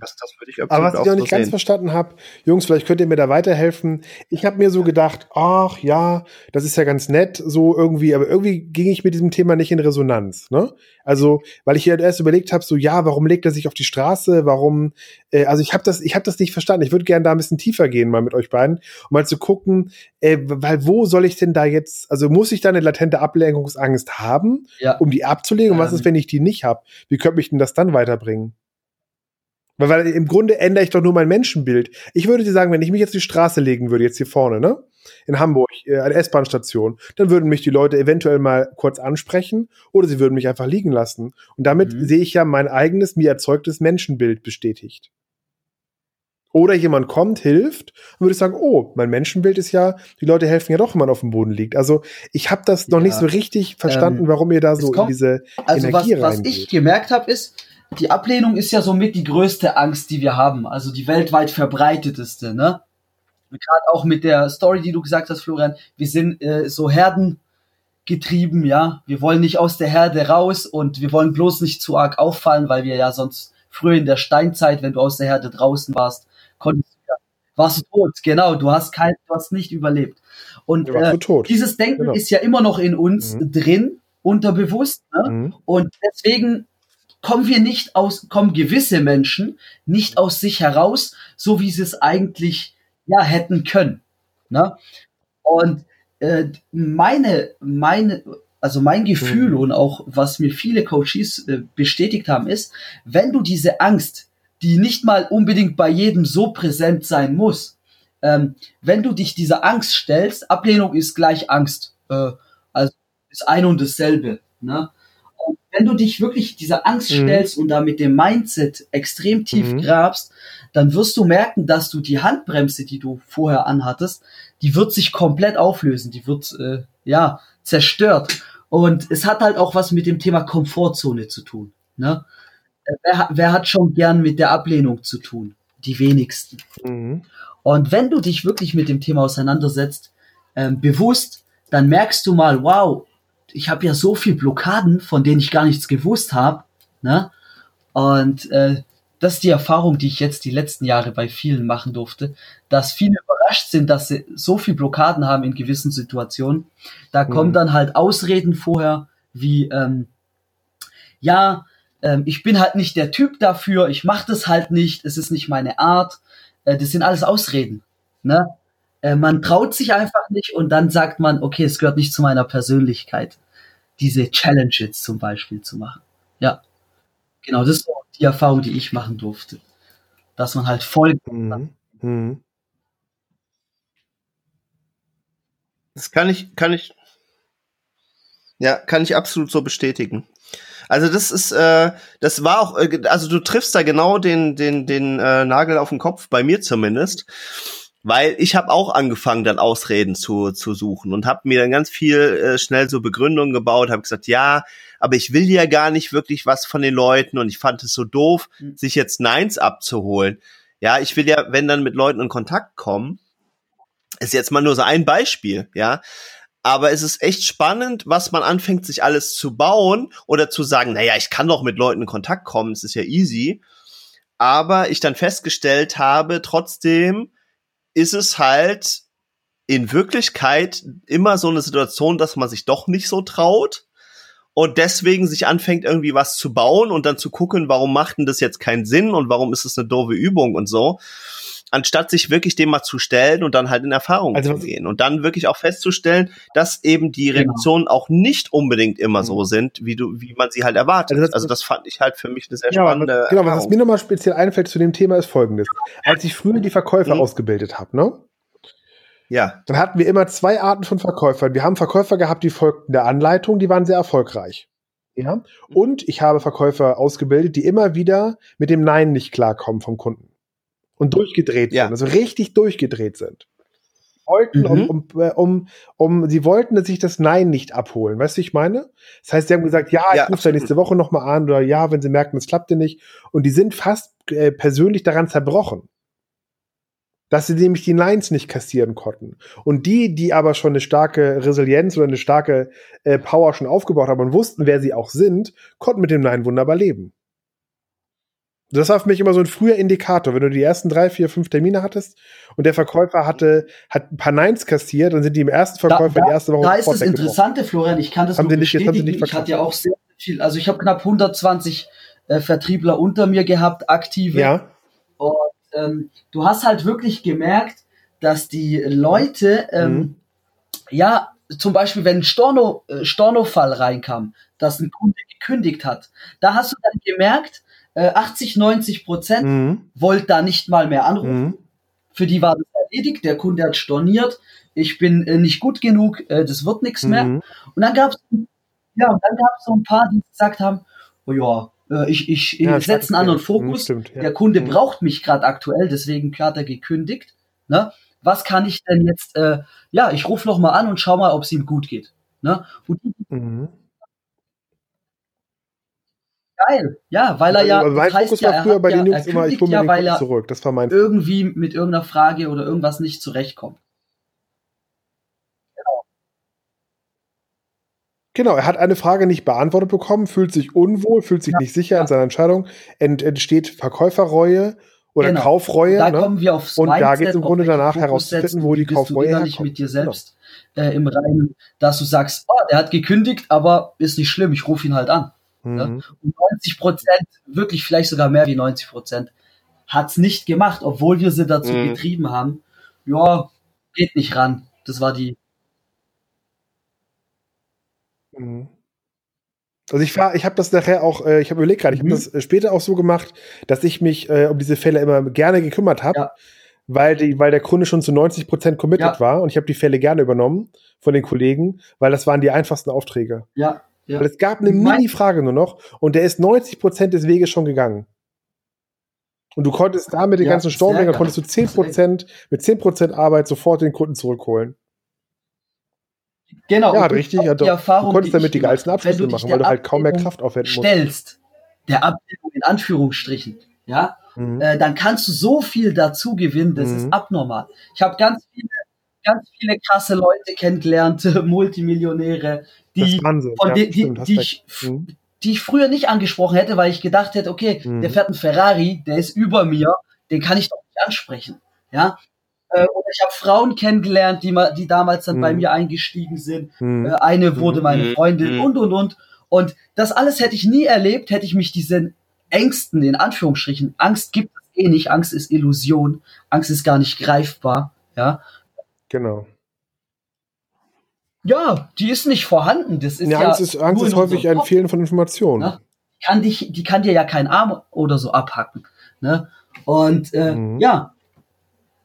Das, das würde ich Aber was ich noch nicht so ganz verstanden habe, Jungs, vielleicht könnt ihr mir da weiterhelfen. Ich habe mir so gedacht, ach ja, das ist ja ganz nett, so irgendwie, aber irgendwie ging ich mit diesem Thema nicht in Resonanz. Ne? Also, weil ich ja erst überlegt habe, so ja, warum legt er sich auf die Straße? Warum? Äh, also ich habe das, ich habe das nicht verstanden. Ich würde gerne da ein bisschen tiefer gehen, mal mit euch beiden, um mal zu gucken, äh, weil wo soll ich denn da jetzt? Also muss ich da eine latente Ablenkungsangst haben, ja. um die abzulegen? Und was ist, wenn ich die nicht habe? Wie könnte mich denn das dann weiterbringen? Weil, weil im Grunde ändere ich doch nur mein Menschenbild. Ich würde dir sagen, wenn ich mich jetzt die Straße legen würde, jetzt hier vorne, ne? In Hamburg, äh, eine S-Bahn-Station, dann würden mich die Leute eventuell mal kurz ansprechen oder sie würden mich einfach liegen lassen. Und damit mhm. sehe ich ja mein eigenes, mir erzeugtes Menschenbild bestätigt. Oder jemand kommt, hilft, und würde ich sagen, oh, mein Menschenbild ist ja, die Leute helfen ja doch, wenn man auf dem Boden liegt. Also ich habe das noch ja. nicht so richtig verstanden, ähm, warum ihr da so in diese also Energie was, was ich gemerkt habe, ist, die Ablehnung ist ja somit die größte Angst, die wir haben, also die weltweit verbreiteteste, ne? Gerade auch mit der Story, die du gesagt hast, Florian, wir sind äh, so herdengetrieben, ja. Wir wollen nicht aus der Herde raus und wir wollen bloß nicht zu arg auffallen, weil wir ja sonst früher in der Steinzeit, wenn du aus der Herde draußen warst, konntest du ja, warst du tot, genau, du hast kein, du hast nicht überlebt. Und äh, dieses Denken genau. ist ja immer noch in uns mhm. drin, unterbewusst, ne? Mhm. Und deswegen kommen wir nicht aus, kommen gewisse Menschen nicht aus sich heraus, so wie sie es eigentlich ja hätten können. Ne? Und äh, meine, meine, also mein Gefühl mhm. und auch was mir viele Coaches äh, bestätigt haben, ist, wenn du diese Angst, die nicht mal unbedingt bei jedem so präsent sein muss, ähm, wenn du dich dieser Angst stellst, Ablehnung ist gleich Angst, äh, also ist ein und dasselbe. Ne? Wenn du dich wirklich dieser Angst mhm. stellst und da mit dem Mindset extrem tief mhm. grabst, dann wirst du merken, dass du die Handbremse, die du vorher anhattest, die wird sich komplett auflösen, die wird äh, ja zerstört. Und es hat halt auch was mit dem Thema Komfortzone zu tun. Ne? Äh, wer, wer hat schon gern mit der Ablehnung zu tun? Die wenigsten. Mhm. Und wenn du dich wirklich mit dem Thema auseinandersetzt, ähm, bewusst, dann merkst du mal, wow, ich habe ja so viel Blockaden, von denen ich gar nichts gewusst habe. Ne? Und äh, das ist die Erfahrung, die ich jetzt die letzten Jahre bei vielen machen durfte, dass viele überrascht sind, dass sie so viel Blockaden haben in gewissen Situationen. Da mhm. kommen dann halt Ausreden vorher, wie ähm, ja, ähm, ich bin halt nicht der Typ dafür, ich mache das halt nicht, es ist nicht meine Art. Äh, das sind alles Ausreden. Ne? Äh, man traut sich einfach nicht und dann sagt man, okay, es gehört nicht zu meiner Persönlichkeit, diese Challenges zum Beispiel zu machen. Ja, genau, das ist die Erfahrung, die ich machen durfte, dass man halt voll. Mhm. Mhm. Das kann ich, kann ich, ja, kann ich absolut so bestätigen. Also das ist, äh, das war auch, äh, also du triffst da genau den, den, den äh, Nagel auf den Kopf, bei mir zumindest. Weil ich habe auch angefangen, dann Ausreden zu, zu suchen und habe mir dann ganz viel äh, schnell so Begründungen gebaut, habe gesagt, ja, aber ich will ja gar nicht wirklich was von den Leuten und ich fand es so doof, mhm. sich jetzt Neins abzuholen. Ja, ich will ja, wenn dann mit Leuten in Kontakt kommen, ist jetzt mal nur so ein Beispiel, ja. Aber es ist echt spannend, was man anfängt, sich alles zu bauen oder zu sagen, naja, ich kann doch mit Leuten in Kontakt kommen, es ist ja easy. Aber ich dann festgestellt habe, trotzdem ist es halt in Wirklichkeit immer so eine Situation, dass man sich doch nicht so traut und deswegen sich anfängt irgendwie was zu bauen und dann zu gucken, warum macht denn das jetzt keinen Sinn und warum ist es eine doofe Übung und so anstatt sich wirklich dem mal zu stellen und dann halt in Erfahrung also, zu gehen und dann wirklich auch festzustellen, dass eben die genau. Reaktionen genau. auch nicht unbedingt immer so mhm. sind, wie du, wie man sie halt erwartet. Also das, also das fand ich halt für mich eine sehr ja, spannende. Genau, was mir nochmal speziell einfällt zu dem Thema ist folgendes. Als ich früher die Verkäufer mhm. ausgebildet habe, ne? Ja. Dann hatten wir immer zwei Arten von Verkäufern. Wir haben Verkäufer gehabt, die folgten der Anleitung, die waren sehr erfolgreich. Ja. Und ich habe Verkäufer ausgebildet, die immer wieder mit dem Nein nicht klarkommen vom Kunden und durchgedreht ja. sind, also richtig durchgedreht sind. Wollten, mhm. um, um, äh, um, um, sie wollten sich das Nein nicht abholen. Weißt du, ich meine? Das heißt, sie haben gesagt, ja, ich ja, rufe da nächste Woche nochmal an oder ja, wenn sie merken, es klappte nicht. Und die sind fast äh, persönlich daran zerbrochen. Dass sie nämlich die Neins nicht kassieren konnten. Und die, die aber schon eine starke Resilienz oder eine starke äh, Power schon aufgebaut haben und wussten, wer sie auch sind, konnten mit dem Nein wunderbar leben. Das war für mich immer so ein früher Indikator. Wenn du die ersten drei, vier, fünf Termine hattest und der Verkäufer hatte, hat ein paar Neins kassiert, dann sind die im ersten Verkäufer da, die erste Woche Da ist das Interessante, Florian, ich kann das haben nur nicht, bestätigen. Nicht ich hatte ja auch sehr viel, also ich habe knapp 120 äh, Vertriebler unter mir gehabt, aktive. Ja. Und ähm, du hast halt wirklich gemerkt, dass die Leute, ähm, mhm. ja, zum Beispiel, wenn ein Storno, äh, Storno-Fall reinkam, dass ein Kunde gekündigt hat, da hast du dann gemerkt, 80, äh, 90 Prozent mhm. wollte da nicht mal mehr anrufen. Mhm. Für die war das erledigt, der Kunde hat storniert, ich bin äh, nicht gut genug, äh, das wird nichts mhm. mehr. Und dann gab es ja, und dann gab es so ein paar, die gesagt haben, oh ja, äh, ich, ich, ja, setze einen anderen Fokus. Stimmt, ja. Der Kunde mhm. braucht mich gerade aktuell, deswegen hat er gekündigt. Ne? Was kann ich denn jetzt? Äh, ja, ich rufe noch mal an und schau mal, ob es ihm gut geht. Ne? Und die, mhm geil. Ja, weil er ja. Also mein Fokus war früher bei den Jungs immer, ich hole mir ja, zurück. Das war mein Irgendwie mit irgendeiner Frage oder irgendwas nicht zurechtkommt. Genau. Genau, er hat eine Frage nicht beantwortet bekommen, fühlt sich unwohl, fühlt sich ja, nicht sicher ja. in seiner Entscheidung, ent, entsteht Verkäuferreue oder genau. Kaufreue. Da ne? kommen wir aufs Und Mindset, da geht es im Grunde danach herauszufinden, wo die Kaufreue herkommt. nicht mit dir genau. selbst genau. äh, im Reinen, dass du sagst, oh, der hat gekündigt, aber ist nicht schlimm, ich rufe ihn halt an. Ne? Mhm. Und 90 Prozent, wirklich vielleicht sogar mehr wie 90 Prozent, hat es nicht gemacht, obwohl wir sie dazu mhm. getrieben haben. Ja, geht nicht ran. Das war die. Mhm. Also ich war, ich habe das nachher auch, äh, ich habe überlegt gerade, ich habe mhm. das äh, später auch so gemacht, dass ich mich äh, um diese Fälle immer gerne gekümmert habe, ja. weil die, weil der Kunde schon zu 90 Prozent committed ja. war und ich habe die Fälle gerne übernommen von den Kollegen, weil das waren die einfachsten Aufträge. Ja. Ja. Weil es gab eine Mini-Frage nur noch und der ist 90 Prozent des Weges schon gegangen. Und du konntest da mit den ja, ganzen Stormbringer, konntest du 10 Prozent, mit 10 Prozent Arbeit sofort den Kunden zurückholen. Genau. Ja, richtig. Ja, die Erfahrung, du konntest damit die geilsten Abschlüsse machen, weil du halt kaum mehr Kraft aufwenden musst. stellst, der Abbildung in Anführungsstrichen, ja, mhm. äh, dann kannst du so viel dazu gewinnen, das mhm. ist abnormal. Ich habe ganz viele, ganz viele krasse Leute kennengelernt, [LAUGHS] Multimillionäre, die, Wahnsinn, von ja, die, stimmt, die, ich, mhm. die ich früher nicht angesprochen hätte, weil ich gedacht hätte, okay, mhm. der fährt einen Ferrari, der ist über mir, den kann ich doch nicht ansprechen. Ja, äh, oder ich habe Frauen kennengelernt, die, die damals dann mhm. bei mir eingestiegen sind. Mhm. Äh, eine wurde meine mhm. Freundin mhm. und und und. Und das alles hätte ich nie erlebt, hätte ich mich diesen Ängsten, in Anführungsstrichen, Angst gibt es eh nicht, Angst ist Illusion, Angst ist gar nicht greifbar, ja. Genau. Ja, die ist nicht vorhanden. Das ist ja, ja Angst ist, Angst ist häufig ein Fehlen von Informationen. Ne? Die, kann dich, die kann dir ja keinen Arm oder so abhacken. Ne? Und äh, mhm. ja,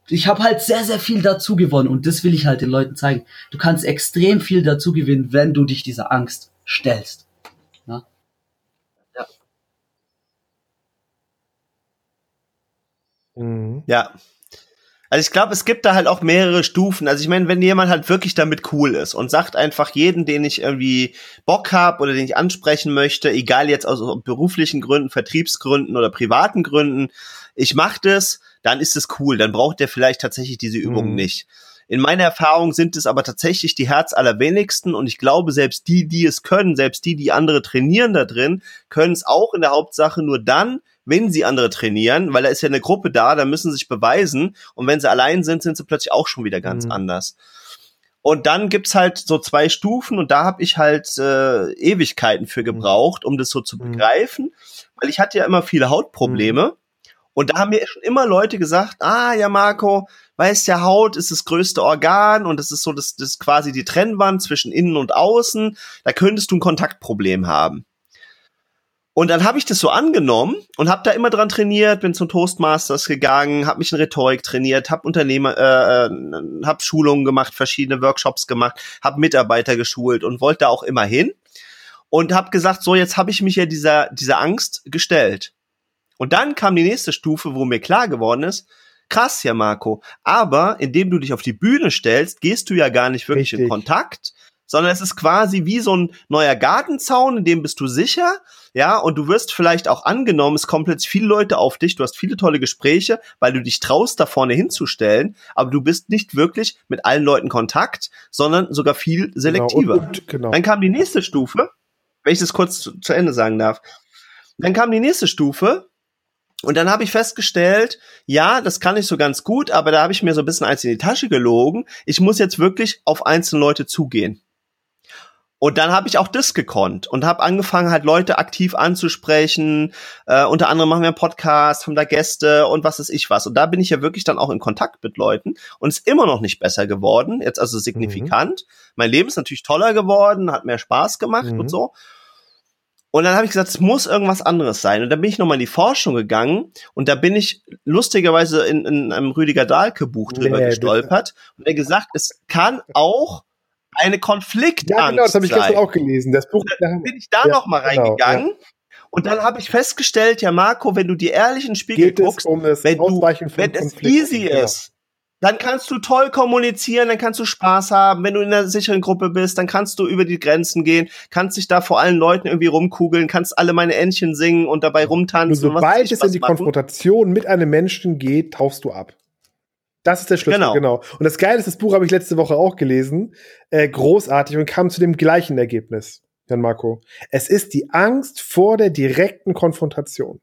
ich habe halt sehr, sehr viel dazu gewonnen und das will ich halt den Leuten zeigen. Du kannst extrem viel dazu gewinnen, wenn du dich dieser Angst stellst. Ne? Ja. Mhm. Ja, also ich glaube, es gibt da halt auch mehrere Stufen. Also ich meine, wenn jemand halt wirklich damit cool ist und sagt einfach jeden, den ich irgendwie Bock habe oder den ich ansprechen möchte, egal jetzt aus beruflichen Gründen, Vertriebsgründen oder privaten Gründen, ich mache das, dann ist es cool. Dann braucht der vielleicht tatsächlich diese Übung mhm. nicht. In meiner Erfahrung sind es aber tatsächlich die Herz allerwenigsten und ich glaube, selbst die, die es können, selbst die, die andere trainieren da drin, können es auch in der Hauptsache nur dann, wenn sie andere trainieren, weil da ist ja eine Gruppe da, da müssen sie sich beweisen und wenn sie allein sind, sind sie plötzlich auch schon wieder ganz mhm. anders. Und dann gibt's halt so zwei Stufen und da habe ich halt äh, Ewigkeiten für mhm. gebraucht, um das so zu mhm. begreifen, weil ich hatte ja immer viele Hautprobleme. Mhm. Und da haben mir schon immer Leute gesagt, ah ja Marco, weißt ja, Haut ist das größte Organ und das ist so das, das quasi die Trennwand zwischen innen und außen. Da könntest du ein Kontaktproblem haben. Und dann habe ich das so angenommen und habe da immer dran trainiert, bin zum Toastmasters gegangen, habe mich in Rhetorik trainiert, habe Unternehmer, äh, äh, habe Schulungen gemacht, verschiedene Workshops gemacht, habe Mitarbeiter geschult und wollte da auch immer hin und habe gesagt, so jetzt habe ich mich ja dieser dieser Angst gestellt. Und dann kam die nächste Stufe, wo mir klar geworden ist, krass ja Marco, aber indem du dich auf die Bühne stellst, gehst du ja gar nicht wirklich Richtig. in Kontakt, sondern es ist quasi wie so ein neuer Gartenzaun, in dem bist du sicher, ja, und du wirst vielleicht auch angenommen, es kommen plötzlich viele Leute auf dich, du hast viele tolle Gespräche, weil du dich traust, da vorne hinzustellen, aber du bist nicht wirklich mit allen Leuten Kontakt, sondern sogar viel selektiver. Genau, und, und, genau. Dann kam die nächste Stufe, wenn ich das kurz zu, zu Ende sagen darf. Dann kam die nächste Stufe, und dann habe ich festgestellt, ja, das kann ich so ganz gut, aber da habe ich mir so ein bisschen eins in die Tasche gelogen. Ich muss jetzt wirklich auf einzelne Leute zugehen. Und dann habe ich auch das gekonnt und habe angefangen, halt Leute aktiv anzusprechen. Äh, unter anderem machen wir einen Podcast, haben da Gäste und was ist ich was. Und da bin ich ja wirklich dann auch in Kontakt mit Leuten und ist immer noch nicht besser geworden, jetzt also signifikant. Mhm. Mein Leben ist natürlich toller geworden, hat mehr Spaß gemacht mhm. und so. Und dann habe ich gesagt, es muss irgendwas anderes sein. Und dann bin ich nochmal in die Forschung gegangen und da bin ich lustigerweise in, in einem Rüdiger Dahlke Buch drüber nee, gestolpert und er gesagt, es kann auch eine Konfliktangst Ja, genau, das habe ich gestern auch gelesen. Das Buch. Dann bin ich da ja, noch mal genau, reingegangen. Genau, ja. Und dann habe ich festgestellt, ja Marco, wenn du die ehrlichen Spiegel Geht guckst, um wenn, du, wenn es easy genau. ist, dann kannst du toll kommunizieren, dann kannst du Spaß haben. Wenn du in einer sicheren Gruppe bist, dann kannst du über die Grenzen gehen, kannst dich da vor allen Leuten irgendwie rumkugeln, kannst alle meine Entchen singen und dabei rumtanzen. Nur sobald es in die machen. Konfrontation mit einem Menschen geht, tauchst du ab. Das ist der Schlüssel, genau. genau. Und das Geile ist, das Buch habe ich letzte Woche auch gelesen. Äh, großartig und kam zu dem gleichen Ergebnis, Jan Marco. Es ist die Angst vor der direkten Konfrontation.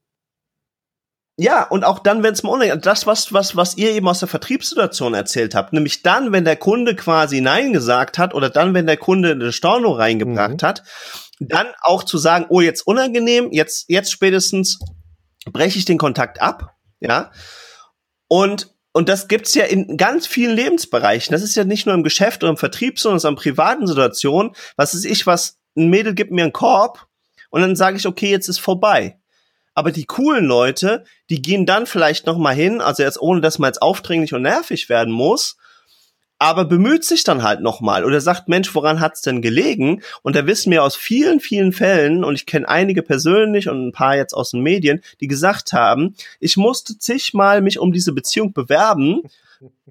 Ja, und auch dann, wenn es mal unangenehm das, was, was, was ihr eben aus der Vertriebssituation erzählt habt, nämlich dann, wenn der Kunde quasi Nein gesagt hat oder dann, wenn der Kunde eine Storno reingebracht mhm. hat, dann auch zu sagen, oh, jetzt unangenehm, jetzt, jetzt spätestens breche ich den Kontakt ab, ja. Und und das gibt's ja in ganz vielen Lebensbereichen. Das ist ja nicht nur im Geschäft oder im Vertrieb, sondern es ist in privaten Situationen. Was ist ich, was ein Mädel gibt mir einen Korb und dann sage ich, okay, jetzt ist vorbei. Aber die coolen Leute, die gehen dann vielleicht noch mal hin, also jetzt ohne, dass man jetzt aufdringlich und nervig werden muss, aber bemüht sich dann halt nochmal oder sagt, Mensch, woran hat's denn gelegen? Und da wissen wir aus vielen, vielen Fällen, und ich kenne einige persönlich und ein paar jetzt aus den Medien, die gesagt haben, ich musste zigmal mich um diese Beziehung bewerben,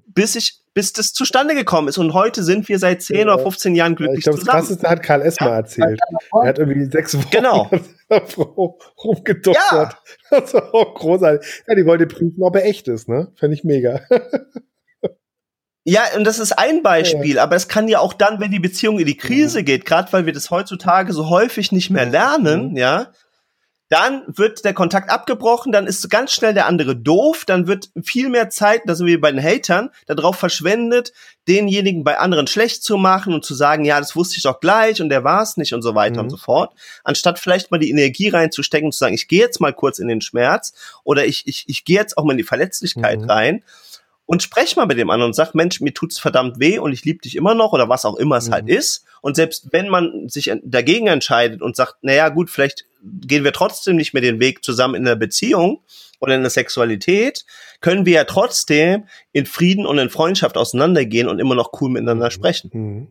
bis ich bis das zustande gekommen ist. Und heute sind wir seit 10 ja. oder 15 Jahren glücklich ich glaub, zusammen. Das Krasseste hat Karl Esmer erzählt. Er hat irgendwie sechs Wochen genau. [LAUGHS] Rumgedoktert. Ja. [LAUGHS] Das war auch großartig. Ja, die wollte prüfen, ob er echt ist, ne? Fände ich mega. [LAUGHS] Ja, und das ist ein Beispiel, aber es kann ja auch dann, wenn die Beziehung in die Krise mhm. geht, gerade weil wir das heutzutage so häufig nicht mehr lernen, mhm. ja, dann wird der Kontakt abgebrochen, dann ist ganz schnell der andere doof, dann wird viel mehr Zeit, da sind wir bei den Hatern, darauf verschwendet, denjenigen bei anderen schlecht zu machen und zu sagen, ja, das wusste ich doch gleich und der war es nicht und so weiter mhm. und so fort, anstatt vielleicht mal die Energie reinzustecken und zu sagen, ich gehe jetzt mal kurz in den Schmerz oder ich, ich, ich gehe jetzt auch mal in die Verletzlichkeit mhm. rein und sprech mal mit dem anderen und sag, Mensch, mir tut's verdammt weh und ich liebe dich immer noch oder was auch immer es halt mhm. halt ist. Und selbst wenn man sich dagegen entscheidet und sagt, naja, gut, vielleicht gehen wir trotzdem nicht mehr den Weg zusammen in der Beziehung oder in der Sexualität, können wir ja trotzdem in Frieden und in Freundschaft auseinandergehen und immer noch cool miteinander mhm. sprechen. Mhm.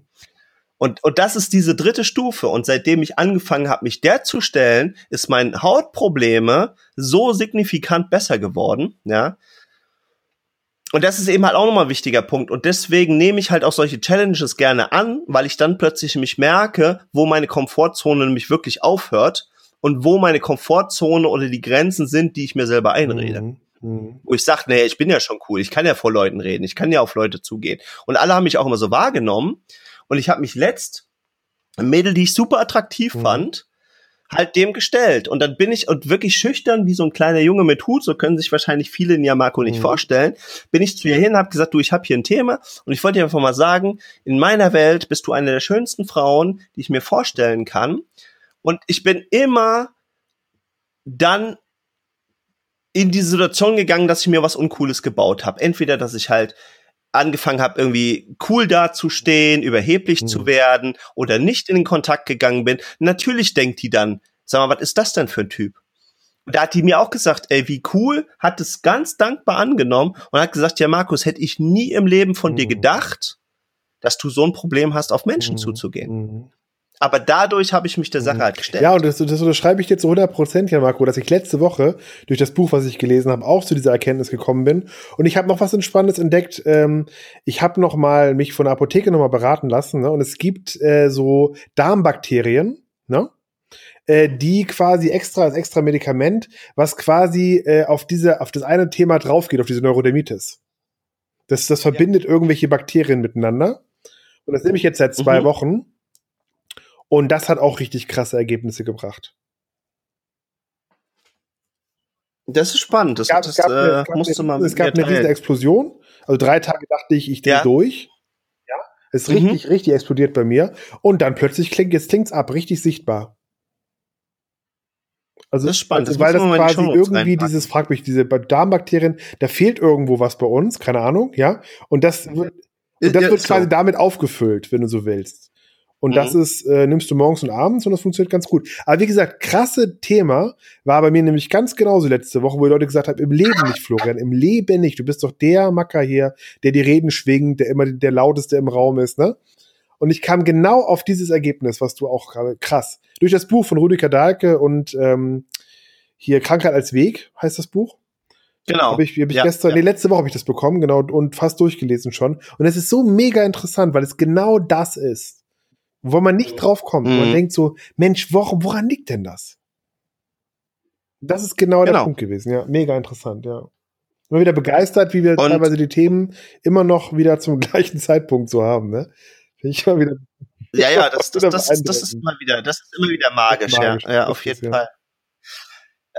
Und, und das ist diese dritte Stufe. Und seitdem ich angefangen habe, mich der zu stellen, ist mein Hautprobleme so signifikant besser geworden, ja, und das ist eben halt auch nochmal ein wichtiger Punkt. Und deswegen nehme ich halt auch solche Challenges gerne an, weil ich dann plötzlich mich merke, wo meine Komfortzone nämlich wirklich aufhört und wo meine Komfortzone oder die Grenzen sind, die ich mir selber einrede. Mhm. Mhm. Wo ich sage, nee, ich bin ja schon cool, ich kann ja vor Leuten reden, ich kann ja auf Leute zugehen. Und alle haben mich auch immer so wahrgenommen. Und ich habe mich letzt, ein Mädel, die ich super attraktiv mhm. fand, halt dem gestellt. Und dann bin ich und wirklich schüchtern wie so ein kleiner Junge mit Hut, so können sich wahrscheinlich viele in Yamako nicht mhm. vorstellen, bin ich zu ihr hin, habe gesagt, du, ich habe hier ein Thema und ich wollte dir einfach mal sagen, in meiner Welt bist du eine der schönsten Frauen, die ich mir vorstellen kann. Und ich bin immer dann in diese Situation gegangen, dass ich mir was Uncooles gebaut habe. Entweder, dass ich halt angefangen habe, irgendwie cool dazustehen, überheblich mhm. zu werden oder nicht in den Kontakt gegangen bin, natürlich denkt die dann, sag mal, was ist das denn für ein Typ? Und da hat die mir auch gesagt, ey, wie cool, hat es ganz dankbar angenommen und hat gesagt, ja, Markus, hätte ich nie im Leben von mhm. dir gedacht, dass du so ein Problem hast, auf Menschen mhm. zuzugehen. Aber dadurch habe ich mich der Sache mhm. halt gestellt. Ja, und das, das unterschreibe ich dir zu 100 Prozent, ja, Marco, dass ich letzte Woche durch das Buch, was ich gelesen habe, auch zu dieser Erkenntnis gekommen bin. Und ich habe noch was Entspannendes entdeckt. Ähm, ich habe noch mal mich von der Apotheke noch mal beraten lassen. Ne? Und es gibt äh, so Darmbakterien, ne? Äh, die quasi extra als extra Medikament, was quasi äh, auf diese auf das eine Thema draufgeht, auf diese Neurodermitis. Das, das verbindet ja. irgendwelche Bakterien miteinander. Und das nehme ich jetzt seit zwei mhm. Wochen. Und das hat auch richtig krasse Ergebnisse gebracht. Das ist spannend. Das, gab, das, gab äh, musste man. Es gab eine riesige Explosion. Also drei Tage dachte ich, ich drehe ja. durch. Ja. Es ist mhm. richtig, richtig explodiert bei mir. Und dann plötzlich klingt, jetzt klingt's ab, richtig sichtbar. Also, das ist spannend. Also, weil das quasi irgendwie dieses, frag mich, diese Darmbakterien, da fehlt irgendwo was bei uns, keine Ahnung, ja. Und das wird, und das ja, wird quasi so. damit aufgefüllt, wenn du so willst. Und mhm. das ist, äh, nimmst du morgens und abends und das funktioniert ganz gut. Aber wie gesagt, krasse Thema war bei mir nämlich ganz genauso letzte Woche, wo die Leute gesagt haben, im Leben nicht, Florian, im Leben nicht. Du bist doch der Macker hier, der die Reden schwingt, der immer der lauteste im Raum ist, ne? Und ich kam genau auf dieses Ergebnis, was du auch krass. Durch das Buch von Rüdiger Dahlke und ähm, hier Krankheit als Weg heißt das Buch. Genau. Habe ich, hab ich ja, gestern, ja. nee, letzte Woche habe ich das bekommen, genau, und fast durchgelesen schon. Und es ist so mega interessant, weil es genau das ist wo man nicht drauf kommt. Mhm. Man denkt so, Mensch, woran, woran liegt denn das? Das ist genau, genau, der Punkt gewesen, ja. Mega interessant, ja. Immer wieder begeistert, wie wir und teilweise die Themen immer noch wieder zum [LAUGHS] gleichen Zeitpunkt so haben, ne? Finde ich immer wieder. Ja, ja, [LAUGHS] das, das, das, das, ist immer wieder, das ist immer wieder magisch, magisch ja. Ja, auf jeden Fall.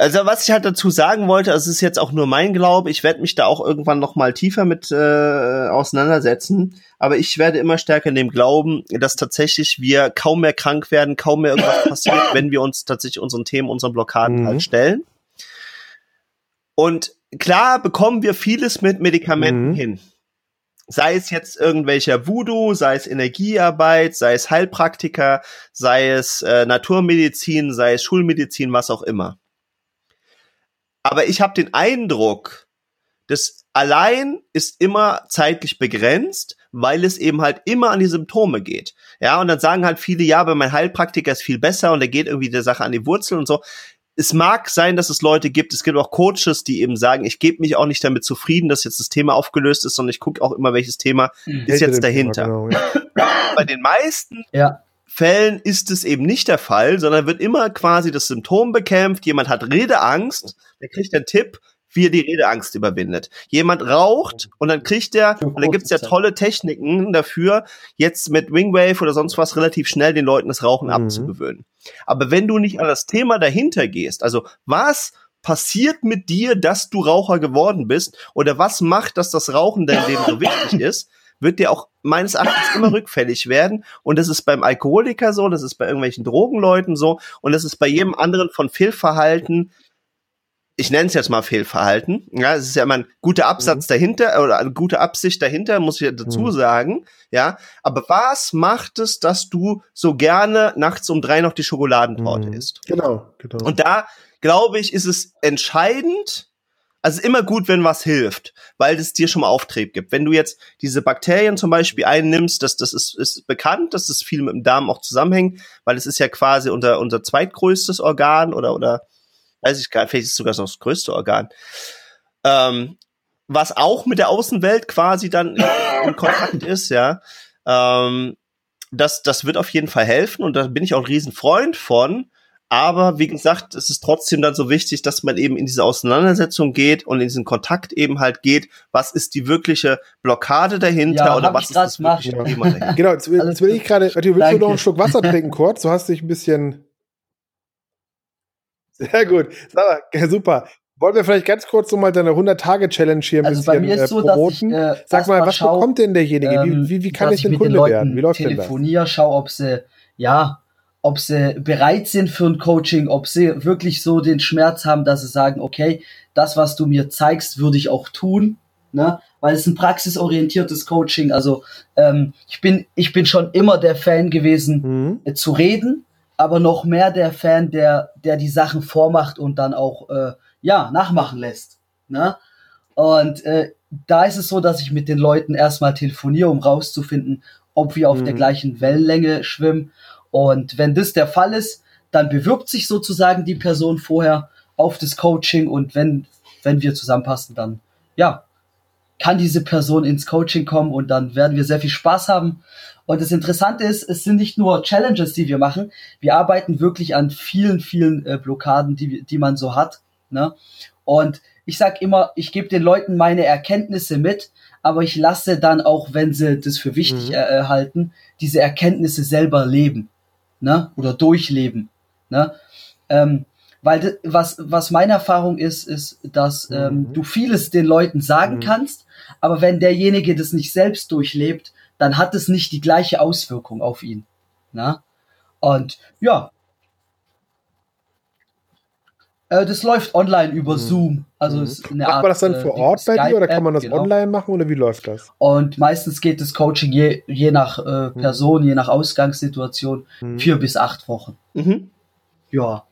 Also was ich halt dazu sagen wollte, also es ist jetzt auch nur mein Glaube, ich werde mich da auch irgendwann noch mal tiefer mit äh, auseinandersetzen, aber ich werde immer stärker in dem Glauben, dass tatsächlich wir kaum mehr krank werden, kaum mehr irgendwas [COUGHS] passiert, wenn wir uns tatsächlich unseren Themen, unseren Blockaden mhm. halt stellen. Und klar bekommen wir vieles mit Medikamenten mhm. hin. Sei es jetzt irgendwelcher Voodoo, sei es Energiearbeit, sei es Heilpraktiker, sei es äh, Naturmedizin, sei es Schulmedizin, was auch immer. Aber ich habe den Eindruck, das allein ist immer zeitlich begrenzt, weil es eben halt immer an die Symptome geht. Ja, und dann sagen halt viele, ja, aber mein Heilpraktiker ist viel besser und er geht irgendwie der Sache an die Wurzel und so. Es mag sein, dass es Leute gibt, es gibt auch Coaches, die eben sagen, ich gebe mich auch nicht damit zufrieden, dass jetzt das Thema aufgelöst ist, sondern ich gucke auch immer, welches Thema mhm. ist jetzt dahinter. Genau, ja. Bei den meisten ja. Fällen ist es eben nicht der Fall, sondern wird immer quasi das Symptom bekämpft. Jemand hat Redeangst, der kriegt einen Tipp, wie er die Redeangst überwindet. Jemand raucht und dann kriegt er, und dann gibt's ja tolle Techniken dafür, jetzt mit Wingwave oder sonst was relativ schnell den Leuten das Rauchen mhm. abzugewöhnen. Aber wenn du nicht an das Thema dahinter gehst, also was passiert mit dir, dass du Raucher geworden bist oder was macht, dass das Rauchen dein Leben so wichtig [LAUGHS] ist, wird dir auch meines Erachtens [COUGHS] immer rückfällig werden. Und das ist beim Alkoholiker so, das ist bei irgendwelchen Drogenleuten so und das ist bei jedem anderen von Fehlverhalten. Ich nenne es jetzt mal Fehlverhalten. Ja, es ist ja immer ein guter Absatz mhm. dahinter oder eine gute Absicht dahinter, muss ich dazu mhm. sagen. Ja, aber was macht es, dass du so gerne nachts um drei noch die Schokoladentorte mhm. isst? Genau, genau. Und da glaube ich, ist es entscheidend, also immer gut, wenn was hilft, weil es dir schon mal Auftrieb gibt. Wenn du jetzt diese Bakterien zum Beispiel einnimmst, das, das ist, ist bekannt, dass das viel mit dem Darm auch zusammenhängt, weil es ist ja quasi unser, unser zweitgrößtes Organ oder, oder weiß ich gar nicht, vielleicht ist es sogar noch das größte Organ. Ähm, was auch mit der Außenwelt quasi dann in, in Kontakt ist, ja. Ähm, das, das wird auf jeden Fall helfen und da bin ich auch ein Riesenfreund von, Aber wie gesagt, es ist trotzdem dann so wichtig, dass man eben in diese Auseinandersetzung geht und in diesen Kontakt eben halt geht. Was ist die wirkliche Blockade dahinter Ja, oder was ich ist das wirkliche. Thema dahinter? Genau, jetzt, will- jetzt will ich gerade, willst du Danke. noch einen Schluck Wasser trinken kurz? Du hast dich ein bisschen. Sehr gut. Super. Wollen wir vielleicht ganz kurz nochmal deine 100-Tage-Challenge hier ein Also bisschen bei mir ist äh, so, dass ich promoten? äh, Sag mal, was schau, bekommt denn derjenige? ähm, wie, wie, wie kann ich denn Kunde Leuten werden? Wie läuft denn das? telefoniere, schau, ob sie, ja, ob sie bereit sind für ein Coaching, ob sie wirklich so den Schmerz haben, dass sie sagen, okay, das, was du mir zeigst, würde ich auch tun, ne? Weil es ein praxisorientiertes Coaching. Also ähm, ich bin, ich bin schon immer der Fan gewesen, Mhm. äh, zu reden, aber noch mehr der Fan, der, der die Sachen vormacht und dann auch äh, ja nachmachen lässt. Ne? Und äh, da ist es so, dass ich mit den Leuten erstmal telefoniere, um rauszufinden, ob wir auf Mhm. der gleichen Wellenlänge schwimmen. Und wenn das der Fall ist, dann bewirbt sich sozusagen die Person vorher auf das Coaching und wenn, wenn wir zusammenpassen, dann ja, kann diese Person ins Coaching kommen und dann werden wir sehr viel Spaß haben. Und das Interessante ist, es sind nicht nur Challenges, die wir machen. Wir arbeiten wirklich an vielen, vielen äh, Blockaden, die, die man so hat. Ne? Und ich sag immer, ich gebe den Leuten meine Erkenntnisse mit, aber ich lasse dann auch, wenn sie das für wichtig Mhm. äh, halten, diese Erkenntnisse selber leben, ne? Oder durchleben, ne? Ähm, weil was was meine Erfahrung ist, ist, dass ähm, Mhm. du vieles den Leuten sagen Mhm. kannst, aber wenn derjenige das nicht selbst durchlebt, dann hat es nicht die gleiche Auswirkung auf ihn, ne? Und ja, äh, das läuft online über Mhm. Zoom. Also Mhm. ist eine Macht Art, man das dann äh, vor Ort bei dir oder kann man das genau. online machen oder wie läuft das? Und meistens geht das Coaching je, je nach äh, Person, je nach Ausgangssituation Mhm. vier bis acht Wochen. Mhm. Ja.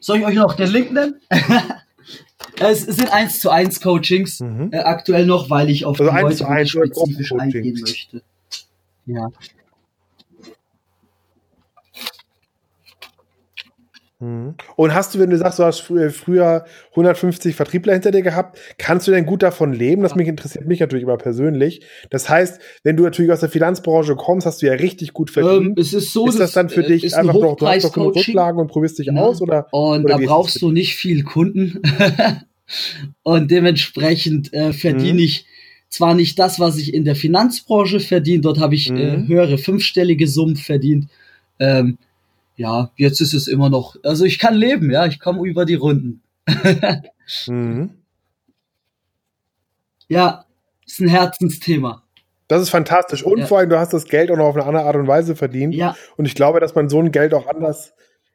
Soll ich euch noch den Link nennen? [LAUGHS] es sind eins zu eins Coachings Mhm. äh, aktuell noch, weil ich auf Also die Leute zu eins wirklich oder spezifisch Gruppencoachings. eingehen möchte. Ja. Mhm. Und hast du, wenn du sagst, du hast frü- früher 150 Vertriebler hinter dir gehabt, kannst du denn gut davon leben? Das mich interessiert mich natürlich immer persönlich. Das heißt, wenn du natürlich aus der Finanzbranche kommst, hast du ja richtig gut Ähm, verdient. es ist so, ist das dann für äh, dich ein einfach noch, du hast doch genug. Rücklagen und probierst dich Ja. aus oder? Und Oder da brauchst du nicht viel Kunden. [LAUGHS] und dementsprechend äh, verdiene Mhm. ich zwar nicht das, was ich in der Finanzbranche verdiene, dort habe ich äh, Mhm. höhere fünfstellige Summen verdient. Ähm, ja, jetzt ist es immer noch, also ich kann leben, ja, ich komme über die Runden. [LAUGHS] Mhm. Ja, ist ein Herzensthema. Das ist fantastisch. Und Ja. vor allem, du hast das Geld auch noch auf eine andere Art und Weise verdient. Ja, Und ich glaube, dass man so ein Geld auch anders.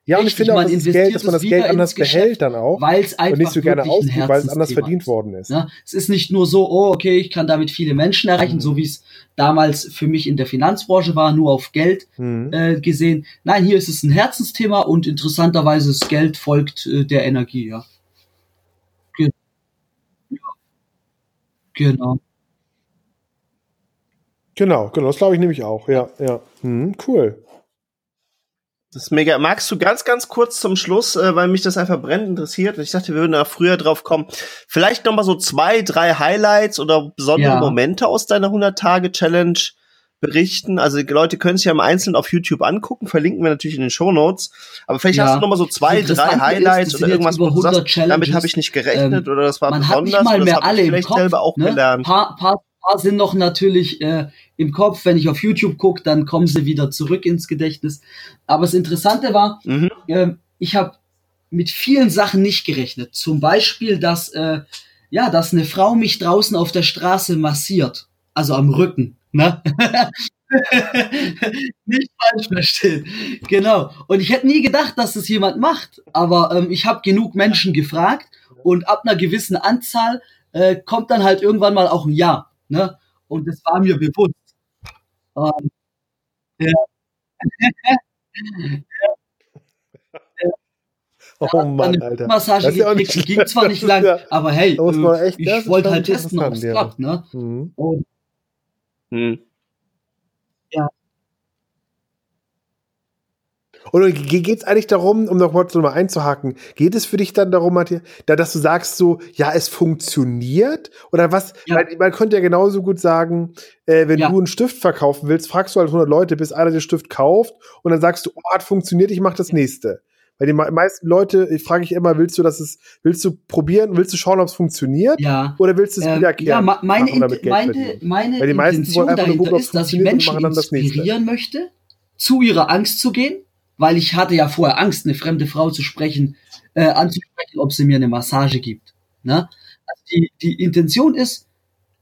Ja, und ich finde auch, man dass das Geld, dass man das Geld anders behält dann auch. weil es einfach Und nicht so gerne ausgibt, weil es anders verdient worden ist. Ne? Es ist nicht nur so, oh, okay, ich kann damit viele Menschen erreichen, Mhm. so wie es damals für mich in der Finanzbranche war, nur auf Geld Mhm. äh, gesehen. Nein, hier ist es ein Herzensthema und interessanterweise das Geld folgt äh, der Energie, ja. Ge ja. Genau. Genau, genau, das glaube ich nämlich auch. Ja, ja. Mhm, cool. Das ist mega. Magst du ganz, ganz kurz zum Schluss, äh, weil mich das einfach brennend interessiert und ich dachte, wir würden da früher drauf kommen, vielleicht noch mal so zwei, drei Highlights oder besondere Ja. Momente aus deiner 100-Tage-Challenge berichten. Also die Leute können es ja im Einzelnen auf YouTube angucken, verlinken wir natürlich in den Shownotes. Aber vielleicht Ja. hast du noch mal so zwei, drei Highlights ist, oder irgendwas, wo du sagst, 100 Challenges. damit habe ich nicht gerechnet Ähm, oder das war Man hat besonders nicht mal mehr habe alle vielleicht Kopf. selber auch ne? gelernt. Paar, paar, paar sind noch natürlich äh, im Kopf. Wenn ich auf YouTube gucke, dann kommen sie wieder zurück ins Gedächtnis. Aber das Interessante war, Mhm. ähm, ich habe mit vielen Sachen nicht gerechnet. Zum Beispiel, dass äh, ja, dass eine Frau mich draußen auf der Straße massiert, also am Rücken. Ne? [LAUGHS] nicht falsch verstehen. Genau. Und ich hätte nie gedacht, dass das jemand macht. Aber ähm, ich habe genug Menschen gefragt und ab einer gewissen Anzahl äh, kommt dann halt irgendwann mal auch ein Ja. Ne? Und das war mir bewusst. Ähm, ja. [LAUGHS] Oh Mann, eine Alter. Massage Das ist ja auch gekriegt, nicht- ging zwar nicht lang, ja- aber hey, äh, ich wollte halt testen, ob es ja. klappt, ne? Mhm. Und Mhm. Oder ge- geht's eigentlich darum, um noch mal mal einzuhaken, geht es für dich dann darum, Matthias, da, dass du sagst so, ja, es funktioniert? Oder was? Ja. Weil, man könnte ja genauso gut sagen, äh, wenn Ja. du einen Stift verkaufen willst, fragst du halt 100 Leute, bis einer den Stift kauft und dann sagst du, oh, hat funktioniert, ich mach das nächste. Weil die meisten Leute, ich frage ich immer, willst du, dass es, willst du probieren, willst du schauen, ob es funktioniert? Ja. Oder willst du es Ähm, wiederkehren? ja, meine, machen, damit Geld meine, meine Weil die meisten Intention wollen einfach nur dahinter gucken, ist, dass ich Menschen machen dann das nächste. inspirieren möchte, zu ihrer Angst zu gehen, weil ich hatte ja vorher Angst, eine fremde Frau zu sprechen, äh, anzusprechen, ob sie mir eine Massage gibt. Ne? Also die, die Intention ist,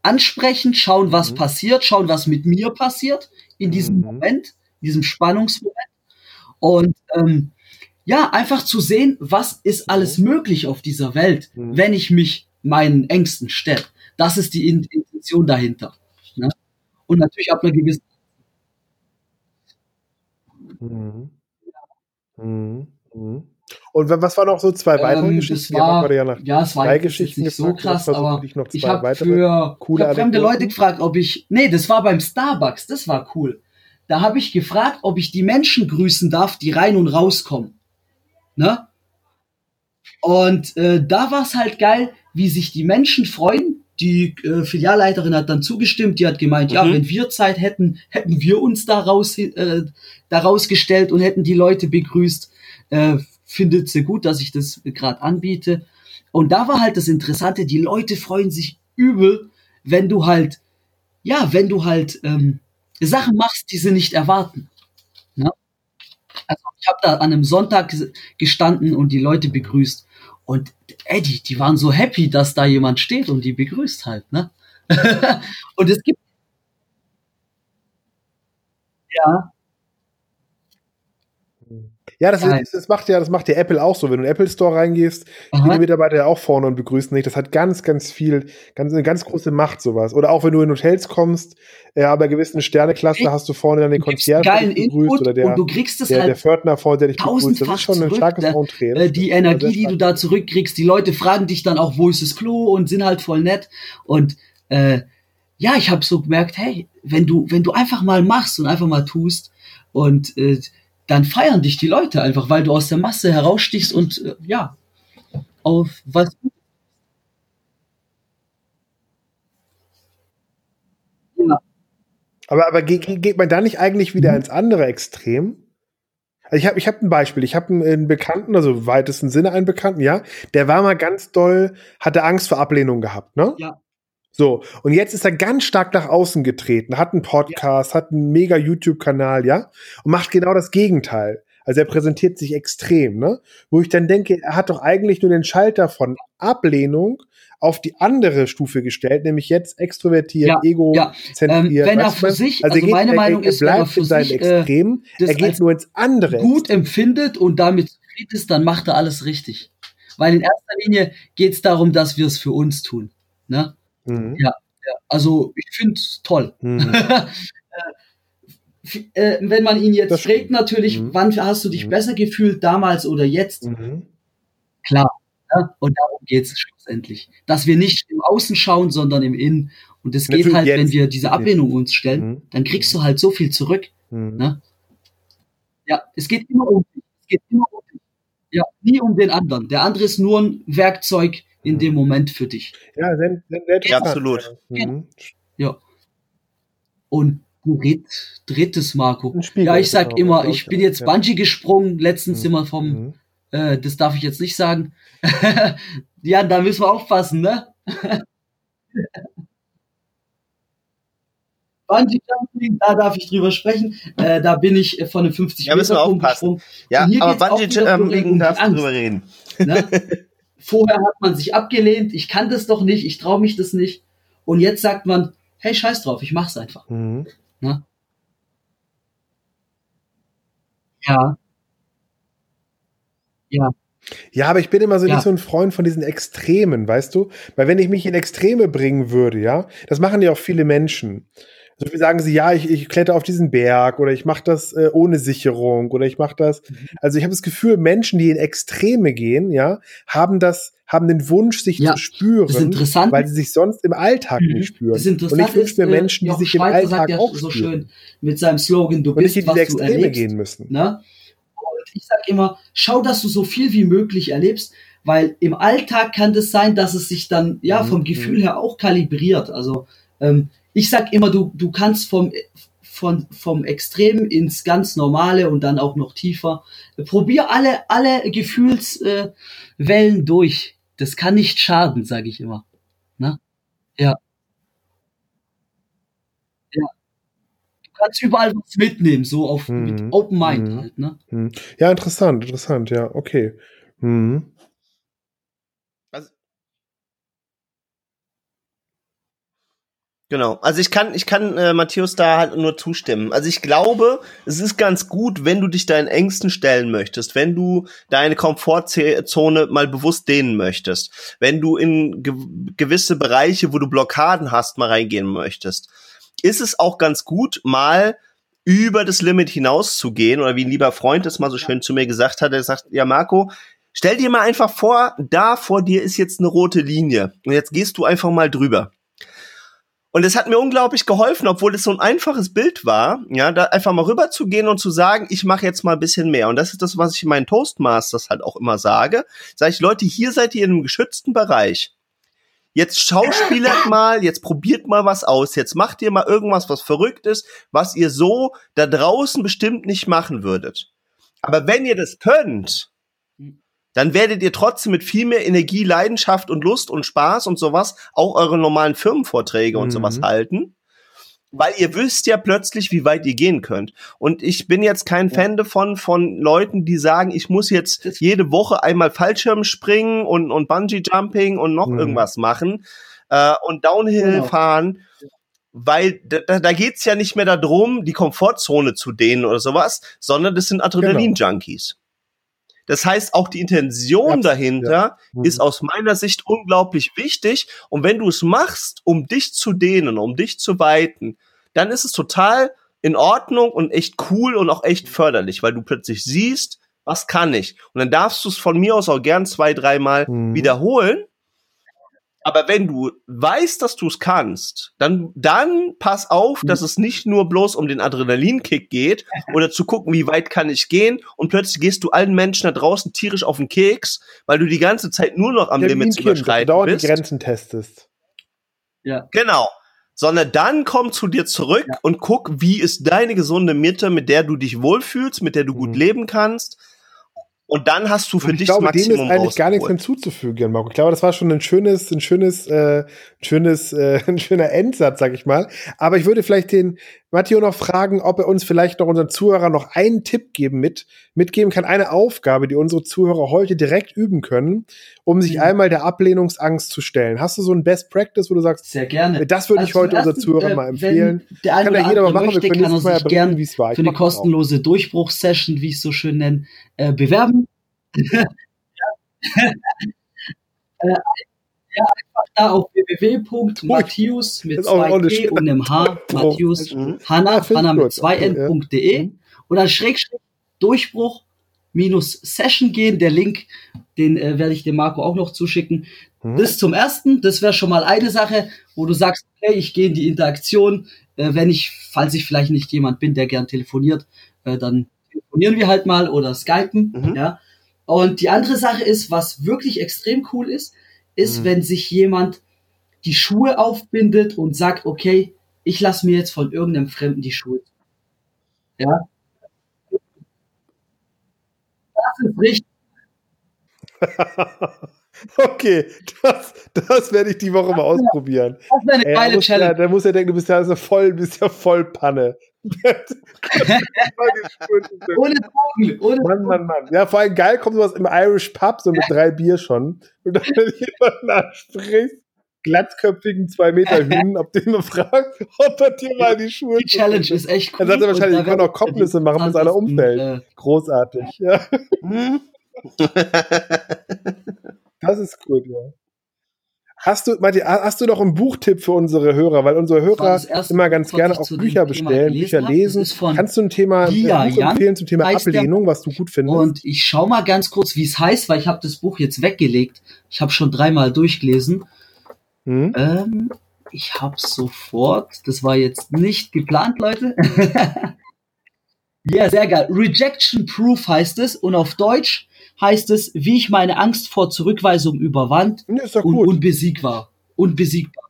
ansprechen, schauen, was Mhm. passiert, schauen, was mit mir passiert in diesem Mhm. Moment, in diesem Spannungsmoment. Und ähm, ja, einfach zu sehen, was ist alles möglich auf dieser Welt, Mhm. wenn ich mich meinen Ängsten stelle. Das ist die In- Intention dahinter. Ne? Und natürlich ab einer gewissen Mhm. Mhm. Mhm. Und wa- was waren noch so zwei weitere ähm, Geschichten? war, ja nach ja, es war drei Geschichten nicht so krass, aber ich zwei habe weitere für coole ich hab fremde? Leute gefragt, ob ich, nee, das war beim Starbucks, das war cool. Da habe ich gefragt, ob ich die Menschen grüßen darf, die rein und rauskommen. Ne? Und äh, da war es halt geil, wie sich die Menschen freuen. Die äh, Filialleiterin hat dann zugestimmt, die hat gemeint, ja, Mhm. wenn wir Zeit hätten, hätten wir uns da, raus, äh, da rausgestellt und hätten die Leute begrüßt. Äh, findet sie gut, dass ich das gerade anbiete. Und da war halt das Interessante, die Leute freuen sich übel, wenn du halt, ja, wenn du halt ähm, Sachen machst, die sie nicht erwarten. Ne? Also ich habe da an einem Sonntag ges- gestanden und die Leute begrüßt. Und ey, die, die waren so happy, dass da jemand steht und die begrüßt halt, ne? [LAUGHS] und es gibt ja, Ja, das, ist, das macht ja, das macht ja Apple auch so. Wenn du in den Apple Store reingehst, stehen die aha, Mitarbeiter ja auch vorne und begrüßen dich. Das hat ganz, ganz viel, ganz, eine ganz große Macht, sowas. Oder auch wenn du in Hotels kommst, äh, aber bei gewissen Sterneklasse Echt? hast du vorne dann den der dich begrüßt, Input oder der, und du kriegst es der, der halt Pförtner vorne, der dich begrüßt. Das ist schon ein starkes Ne? Entree. Äh, die Energie, die du da zurückkriegst, die Leute fragen dich dann auch, wo ist das Klo und sind halt voll nett. Und äh, ja, ich habe so gemerkt, hey, wenn du, wenn du einfach mal machst und einfach mal tust und äh, dann feiern dich die Leute einfach, weil du aus der Masse herausstichst und äh, ja, auf was ja, Aber, aber geht, geht man da nicht eigentlich wieder Mhm. ins andere Extrem? Also ich habe ich hab ein Beispiel. Ich habe einen, einen Bekannten, also im weitesten Sinne einen Bekannten, ja. Der war mal ganz doll, hatte Angst vor Ablehnung gehabt, ne? Ja. So, und jetzt ist er ganz stark nach außen getreten, hat einen Podcast, hat einen mega YouTube-Kanal, ja, und macht genau das Gegenteil. Also er präsentiert sich extrem, ne? Wo ich dann denke, er hat doch eigentlich nur den Schalter von Ablehnung auf die andere Stufe gestellt, nämlich jetzt extrovertiert, Ja, ego ja. zentriert. Ähm, wenn er für sich- er also meine Meinung er, ist, wenn er bleibt für in seinen sich, äh, Extremen, das er geht nur ins andere. gut empfindet und damit zufrieden ist, dann macht er alles richtig. Weil in erster Linie geht es darum, dass wir es für uns tun. Ne? Mhm. Ja, ja. Also ich finde es toll. Mhm. F- [LAUGHS] äh, wenn man ihn jetzt Das fragt, natürlich, Mhm. wann hast du dich Mhm. besser gefühlt, damals oder jetzt? Mhm. Klar. Ne? Und darum geht es schlussendlich. Dass wir nicht im Außen schauen, sondern im Innen. Und es geht halt, wenn jetzt. wir diese Ablehnung uns stellen, Mhm. dann kriegst du halt so viel zurück. Ne? Ja, es geht immer um dich. Es geht immer um dich. Ja, nie um den anderen. Der andere ist nur ein Werkzeug in dem Moment für dich. Ja, sehr, sehr interessant. absolut. Mhm. Ja. Und dritt, drittes, Marco. Ein Spiegel Ja, ich sag immer, ich bin jetzt ja. Bungee gesprungen, letztens Mhm. immer vom, Mhm. äh, das darf ich jetzt nicht sagen. [LAUGHS] ja, da müssen wir aufpassen, ne? [LAUGHS] Bungee Jumping, da darf ich drüber sprechen. Äh, da bin ich äh, von einem 50 Ja, müssen wir aufpassen. gesprungen. Ja, aber Bungee um Jumping darfst du drüber reden. Ne? [LAUGHS] Vorher hat man sich abgelehnt, ich kann das doch nicht, ich traue mich das nicht. Und jetzt sagt man, hey, scheiß drauf, ich mach's einfach. Mhm. Ne? Ja. Ja. Ja, aber ich bin immer so Ja. nicht so ein Freund von diesen Extremen, weißt du? Weil wenn ich mich in Extreme bringen würde, ja, das machen ja auch viele Menschen. So wie sagen sie, ja, ich, ich kletter auf diesen Berg oder ich mache das äh, ohne Sicherung oder ich mache das. Mhm. Also ich habe das Gefühl, Menschen, die in Extreme gehen, ja, haben das, haben den Wunsch, sich Ja, zu spüren, Das Interessante, weil sie sich sonst im Alltag Mhm. nicht spüren. das Und Interessante ich wünsche mir ist, äh, Menschen, die Jochen sich im Schweizer Alltag sagt ja auch so spüren. schön mit seinem Slogan, du Und nicht bist, in was du Extreme erlebst. gehen müssen. Ne? Und ich sag immer, schau, dass du so viel wie möglich erlebst, weil im Alltag kann das sein, dass es sich dann ja Mhm, vom Gefühl her auch kalibriert. Also ähm, ich sag immer, du du kannst vom von, vom Extrem ins ganz Normale und dann auch noch tiefer. Probier alle, alle Gefühlswellen äh, durch. Das kann nicht schaden, sage ich immer. Na? Ja. Ja. Du kannst überall was mitnehmen, so auf mhm. mit Open Mind mhm. halt, ne? Mhm. Ja, interessant, interessant, ja, okay. Mhm. Genau. Also ich kann, ich kann äh, Matthäus da halt nur zustimmen. Also ich glaube, es ist ganz gut, wenn du dich deinen Ängsten stellen möchtest, wenn du deine Komfortzone mal bewusst dehnen möchtest, wenn du in ge gewisse Bereiche, wo du Blockaden hast, mal reingehen möchtest, ist es auch ganz gut, mal über das Limit hinauszugehen oder wie ein lieber Freund es mal so schön zu mir gesagt hat, er sagt, ja Marco, stell dir mal einfach vor, da vor dir ist jetzt eine rote Linie und jetzt gehst du einfach mal drüber. Und es hat mir unglaublich geholfen, obwohl es so ein einfaches Bild war, ja, da einfach mal rüber zu gehen und zu sagen, ich mache jetzt mal ein bisschen mehr. Und das ist das, was ich in meinen Toastmasters halt auch immer sage. Sage ich, Leute, hier seid ihr in einem geschützten Bereich. Jetzt schauspielert [COUGHS] mal, jetzt probiert mal was aus, jetzt macht ihr mal irgendwas, was verrückt ist, was ihr so da draußen bestimmt nicht machen würdet. Aber wenn ihr das könnt, dann werdet ihr trotzdem mit viel mehr Energie, Leidenschaft und Lust und Spaß und sowas auch eure normalen Firmenvorträge mhm. und sowas halten. Weil ihr wisst ja plötzlich, wie weit ihr gehen könnt. Und ich bin jetzt kein. Fan davon, von Leuten, die sagen, ich muss jetzt jede Woche einmal Fallschirm springen und, und Bungee Jumping und noch mhm. irgendwas machen äh, und Downhill genau. fahren weil da, da geht's ja nicht mehr darum, die Komfortzone zu dehnen oder sowas, sondern das sind genau. Adrenalin-Junkies. Das heißt, auch die Intention ja, dahinter ja. Mhm. ist aus meiner Sicht unglaublich wichtig. Und wenn du es machst, um dich zu dehnen, um dich zu weiten, dann ist es total in Ordnung und echt cool und auch echt förderlich, weil du plötzlich siehst, was kann ich. Und dann darfst du es von mir aus auch gern zwei, dreimal mhm. wiederholen aber wenn du weißt, dass du es kannst, dann, dann pass auf, dass es nicht nur bloß um den Adrenalinkick geht [LAUGHS] oder zu gucken, wie weit kann ich gehen und plötzlich gehst du allen Menschen da draußen tierisch auf den Keks, weil du die ganze Zeit nur noch am Der Limit überschreiten dauernd bist. die Grenzen testest. Ja. Genau. Sondern dann komm zu dir zurück ja. und guck, wie ist deine gesunde Mitte, mit der du dich wohlfühlst, mit der du gut mhm. leben kannst und dann hast du für dich glaube, das Maximum dem ist eigentlich gar nichts hinzuzufügen, Marco. Ich glaube, das war schon ein schönes, ein schönes, äh, ein schönes, äh, [LAUGHS] ein schöner Endsatz, sag ich mal. Aber ich würde vielleicht den Matteo noch fragen, ob er uns vielleicht noch unseren Zuhörern noch einen Tipp geben mit, mitgeben kann, eine Aufgabe, die unsere Zuhörer heute direkt üben können, um sich mhm. einmal der Ablehnungsangst zu stellen. Hast du so ein Best Practice, wo du sagst, sehr gerne. Das würde also ich heute unseren Zuhörern äh, mal empfehlen. Der kann ja jeder mal machen, möchte, wir können kann er sich gern wie es war. Ich für eine kostenlose Durchbruchssession, wie ich es so schön nenne, äh, bewerben. [LAUGHS] ja. einfach da auf www.matthäus mit zwei T und einem H, Matthäus, mhm. Hanna, Hanna mit zwei N.de und dann Schrägstrich Durchbruch minus Session gehen. Der Link, den äh, werde ich dem Marco auch noch zuschicken. Mhm. Das zum ersten, das wäre schon mal eine Sache, wo du sagst, okay, ich gehe in die Interaktion. Äh, wenn ich, falls ich vielleicht nicht jemand bin, der gern telefoniert, äh, dann telefonieren wir halt mal oder skypen. Mhm. Ja. Und die andere Sache ist, was wirklich extrem cool ist, ist, mhm. wenn sich jemand die Schuhe aufbindet und sagt, okay, ich lasse mir jetzt von irgendeinem Fremden die Schuhe. Ja. Das ist richtig. [LAUGHS] okay, das, das werde ich die Woche mal ausprobieren. Das wäre eine geile Challenge. Ja, da muss er denken, du bist ja voll, bist ja voll Panne. [LAUGHS] ohne Drogen, ohne Mann, Mann, Mann. Ja, vor allem geil kommt sowas im Irish Pub, so mit drei Bier schon. Und dann, [LAUGHS] wenn jemanden ansprichst, glattköpfigen zwei Meter [LAUGHS] Hühn, ob den man fragt, ob er dir mal die Schuhe Die Challenge ist echt cool. Dann sagt er wahrscheinlich, ich kann auch Kopfnüsse machen, bis einer umfällt. Äh, Großartig, ja. das ist cool, ja. Hast du, Matti, hast du noch einen Buchtipp für unsere Hörer? Weil unsere Hörer immer ganz gerne auch Bücher bestellen, Bücher lesen. Kannst du ein Thema Dia ein Buch empfehlen zum Thema Ablehnung, was du gut findest? Und ich schau mal ganz kurz, wie es heißt, weil ich habe das Buch jetzt weggelegt. Ich habe schon dreimal durchgelesen. Hm? Ähm, ich habe sofort, das war jetzt nicht geplant, Leute. [LAUGHS] ja, sehr geil. Rejection Proof heißt es und auf Deutsch heißt es, wie ich meine Angst vor Zurückweisung überwand ja, und unbesiegbar. Unbesiegbar.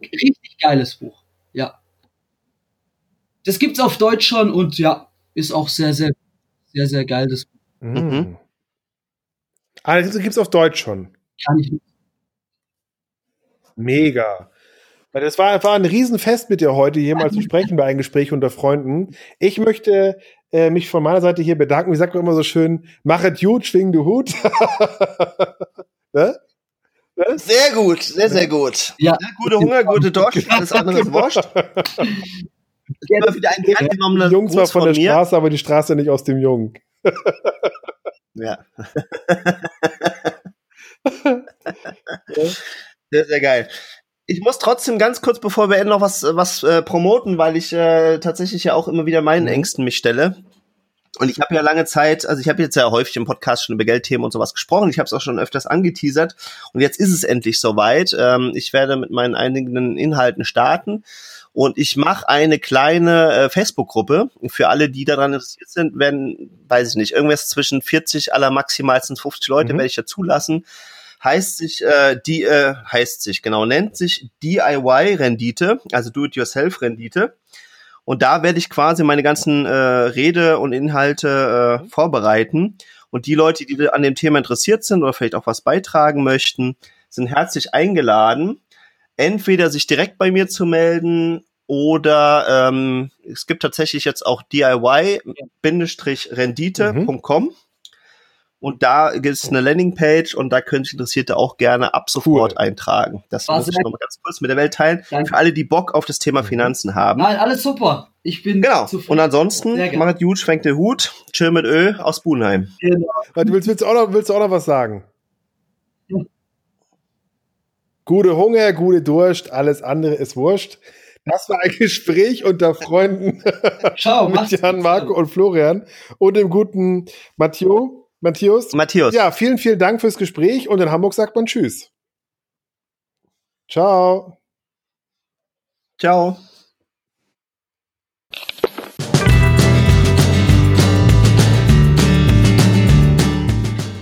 Richtig geiles Buch. Ja. Das gibt's auf Deutsch schon und ja, ist auch sehr, sehr, sehr, sehr geil. Das mhm. Also gibt's auf Deutsch schon. Kann ich. Mega. Weil das war, war ein Riesenfest mit dir heute, hier mal zu sprechen bei einem Gespräch unter Freunden. Ich möchte äh, mich von meiner Seite hier bedanken. Wie sagt man immer so schön, machet gut, schwing du Hut. [LAUGHS] ne? ne? Sehr gut, sehr, sehr gut. Ja. ja gute Hunger, gute Dorsch, [LAUGHS] alles andere ist wurscht. Immer wieder ein angenommener Jungs war von, von der mir. Straße, aber die Straße nicht aus dem Jungen. [LAUGHS] ja. sehr, sehr geil ich muss trotzdem ganz kurz, bevor wir enden, noch was, was äh, promoten, weil ich äh, tatsächlich ja auch immer wieder meinen mhm. Ängsten mich stelle. Und ich habe ja lange Zeit, also ich habe jetzt ja häufig im Podcast schon über Geldthemen und sowas gesprochen. Ich habe es auch schon öfters angeteasert. Und jetzt ist es endlich soweit. Ähm, ich werde mit meinen einigen Inhalten starten. Und ich mache eine kleine äh, Facebook-Gruppe. Für alle, die daran interessiert sind, werden, weiß ich nicht, irgendwas zwischen 40 aller maximalstens 50 Leute mhm. werde ich ja zulassen heißt sich, äh, die äh, heißt sich, genau, nennt sich DIY-Rendite, also Do-it-yourself-Rendite. Und da werde ich quasi meine ganzen äh, Rede und Inhalte äh, vorbereiten. Und die Leute, die an dem Thema interessiert sind oder vielleicht auch was beitragen möchten, sind herzlich eingeladen, entweder sich direkt bei mir zu melden oder ähm, es gibt tatsächlich jetzt auch DIY-rendite.com. Mhm. Und da gibt es eine Landingpage und da können sich Interessierte auch gerne ab sofort cool. eintragen. Das War muss ich nochmal ganz kurz mit der Welt teilen. Danke. Für alle, die Bock auf das Thema mhm. Finanzen haben. Nein, alles super. Ich bin Genau. Zufrieden. Und ansonsten, macht gut, schwenkt der Hut. Chill mit Öl aus Bunheim. Genau. Willst, willst, du auch noch, willst du auch noch was sagen? Ja. Gute Hunger, gute Durst, alles andere ist wurscht. Das war ein [LAUGHS] Gespräch unter Freunden Ciao, [LAUGHS] mit Jan, Marco und Florian und dem guten Matthieu. Matthias. Matthias. Ja, vielen, vielen Dank fürs Gespräch und in Hamburg sagt man Tschüss. Ciao. Ciao.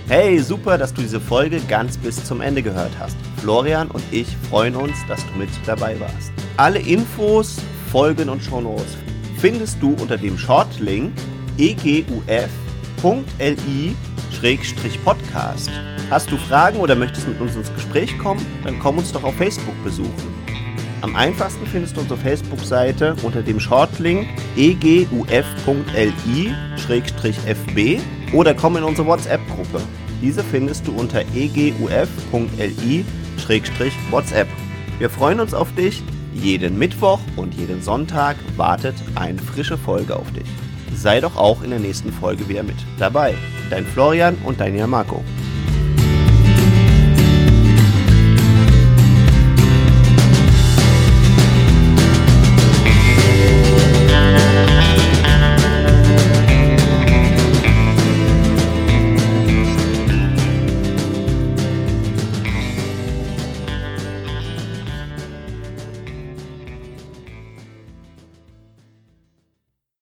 Hey, super, dass du diese Folge ganz bis zum Ende gehört hast. Florian und ich freuen uns, dass du mit dabei warst. Alle Infos, Folgen und Shownotes findest du unter dem Shortlink eguf www.li-podcast. Hast du Fragen oder möchtest mit uns ins Gespräch kommen? Dann komm uns doch auf Facebook besuchen. Am einfachsten findest du unsere Facebook-Seite unter dem Shortlink eguf.li-fb oder komm in unsere WhatsApp-Gruppe. Diese findest du unter eguf.li-whatsapp. Wir freuen uns auf dich. Jeden Mittwoch und jeden Sonntag wartet eine frische Folge auf dich sei doch auch in der nächsten Folge wieder mit dabei. Dein Florian und dein Jan Marco.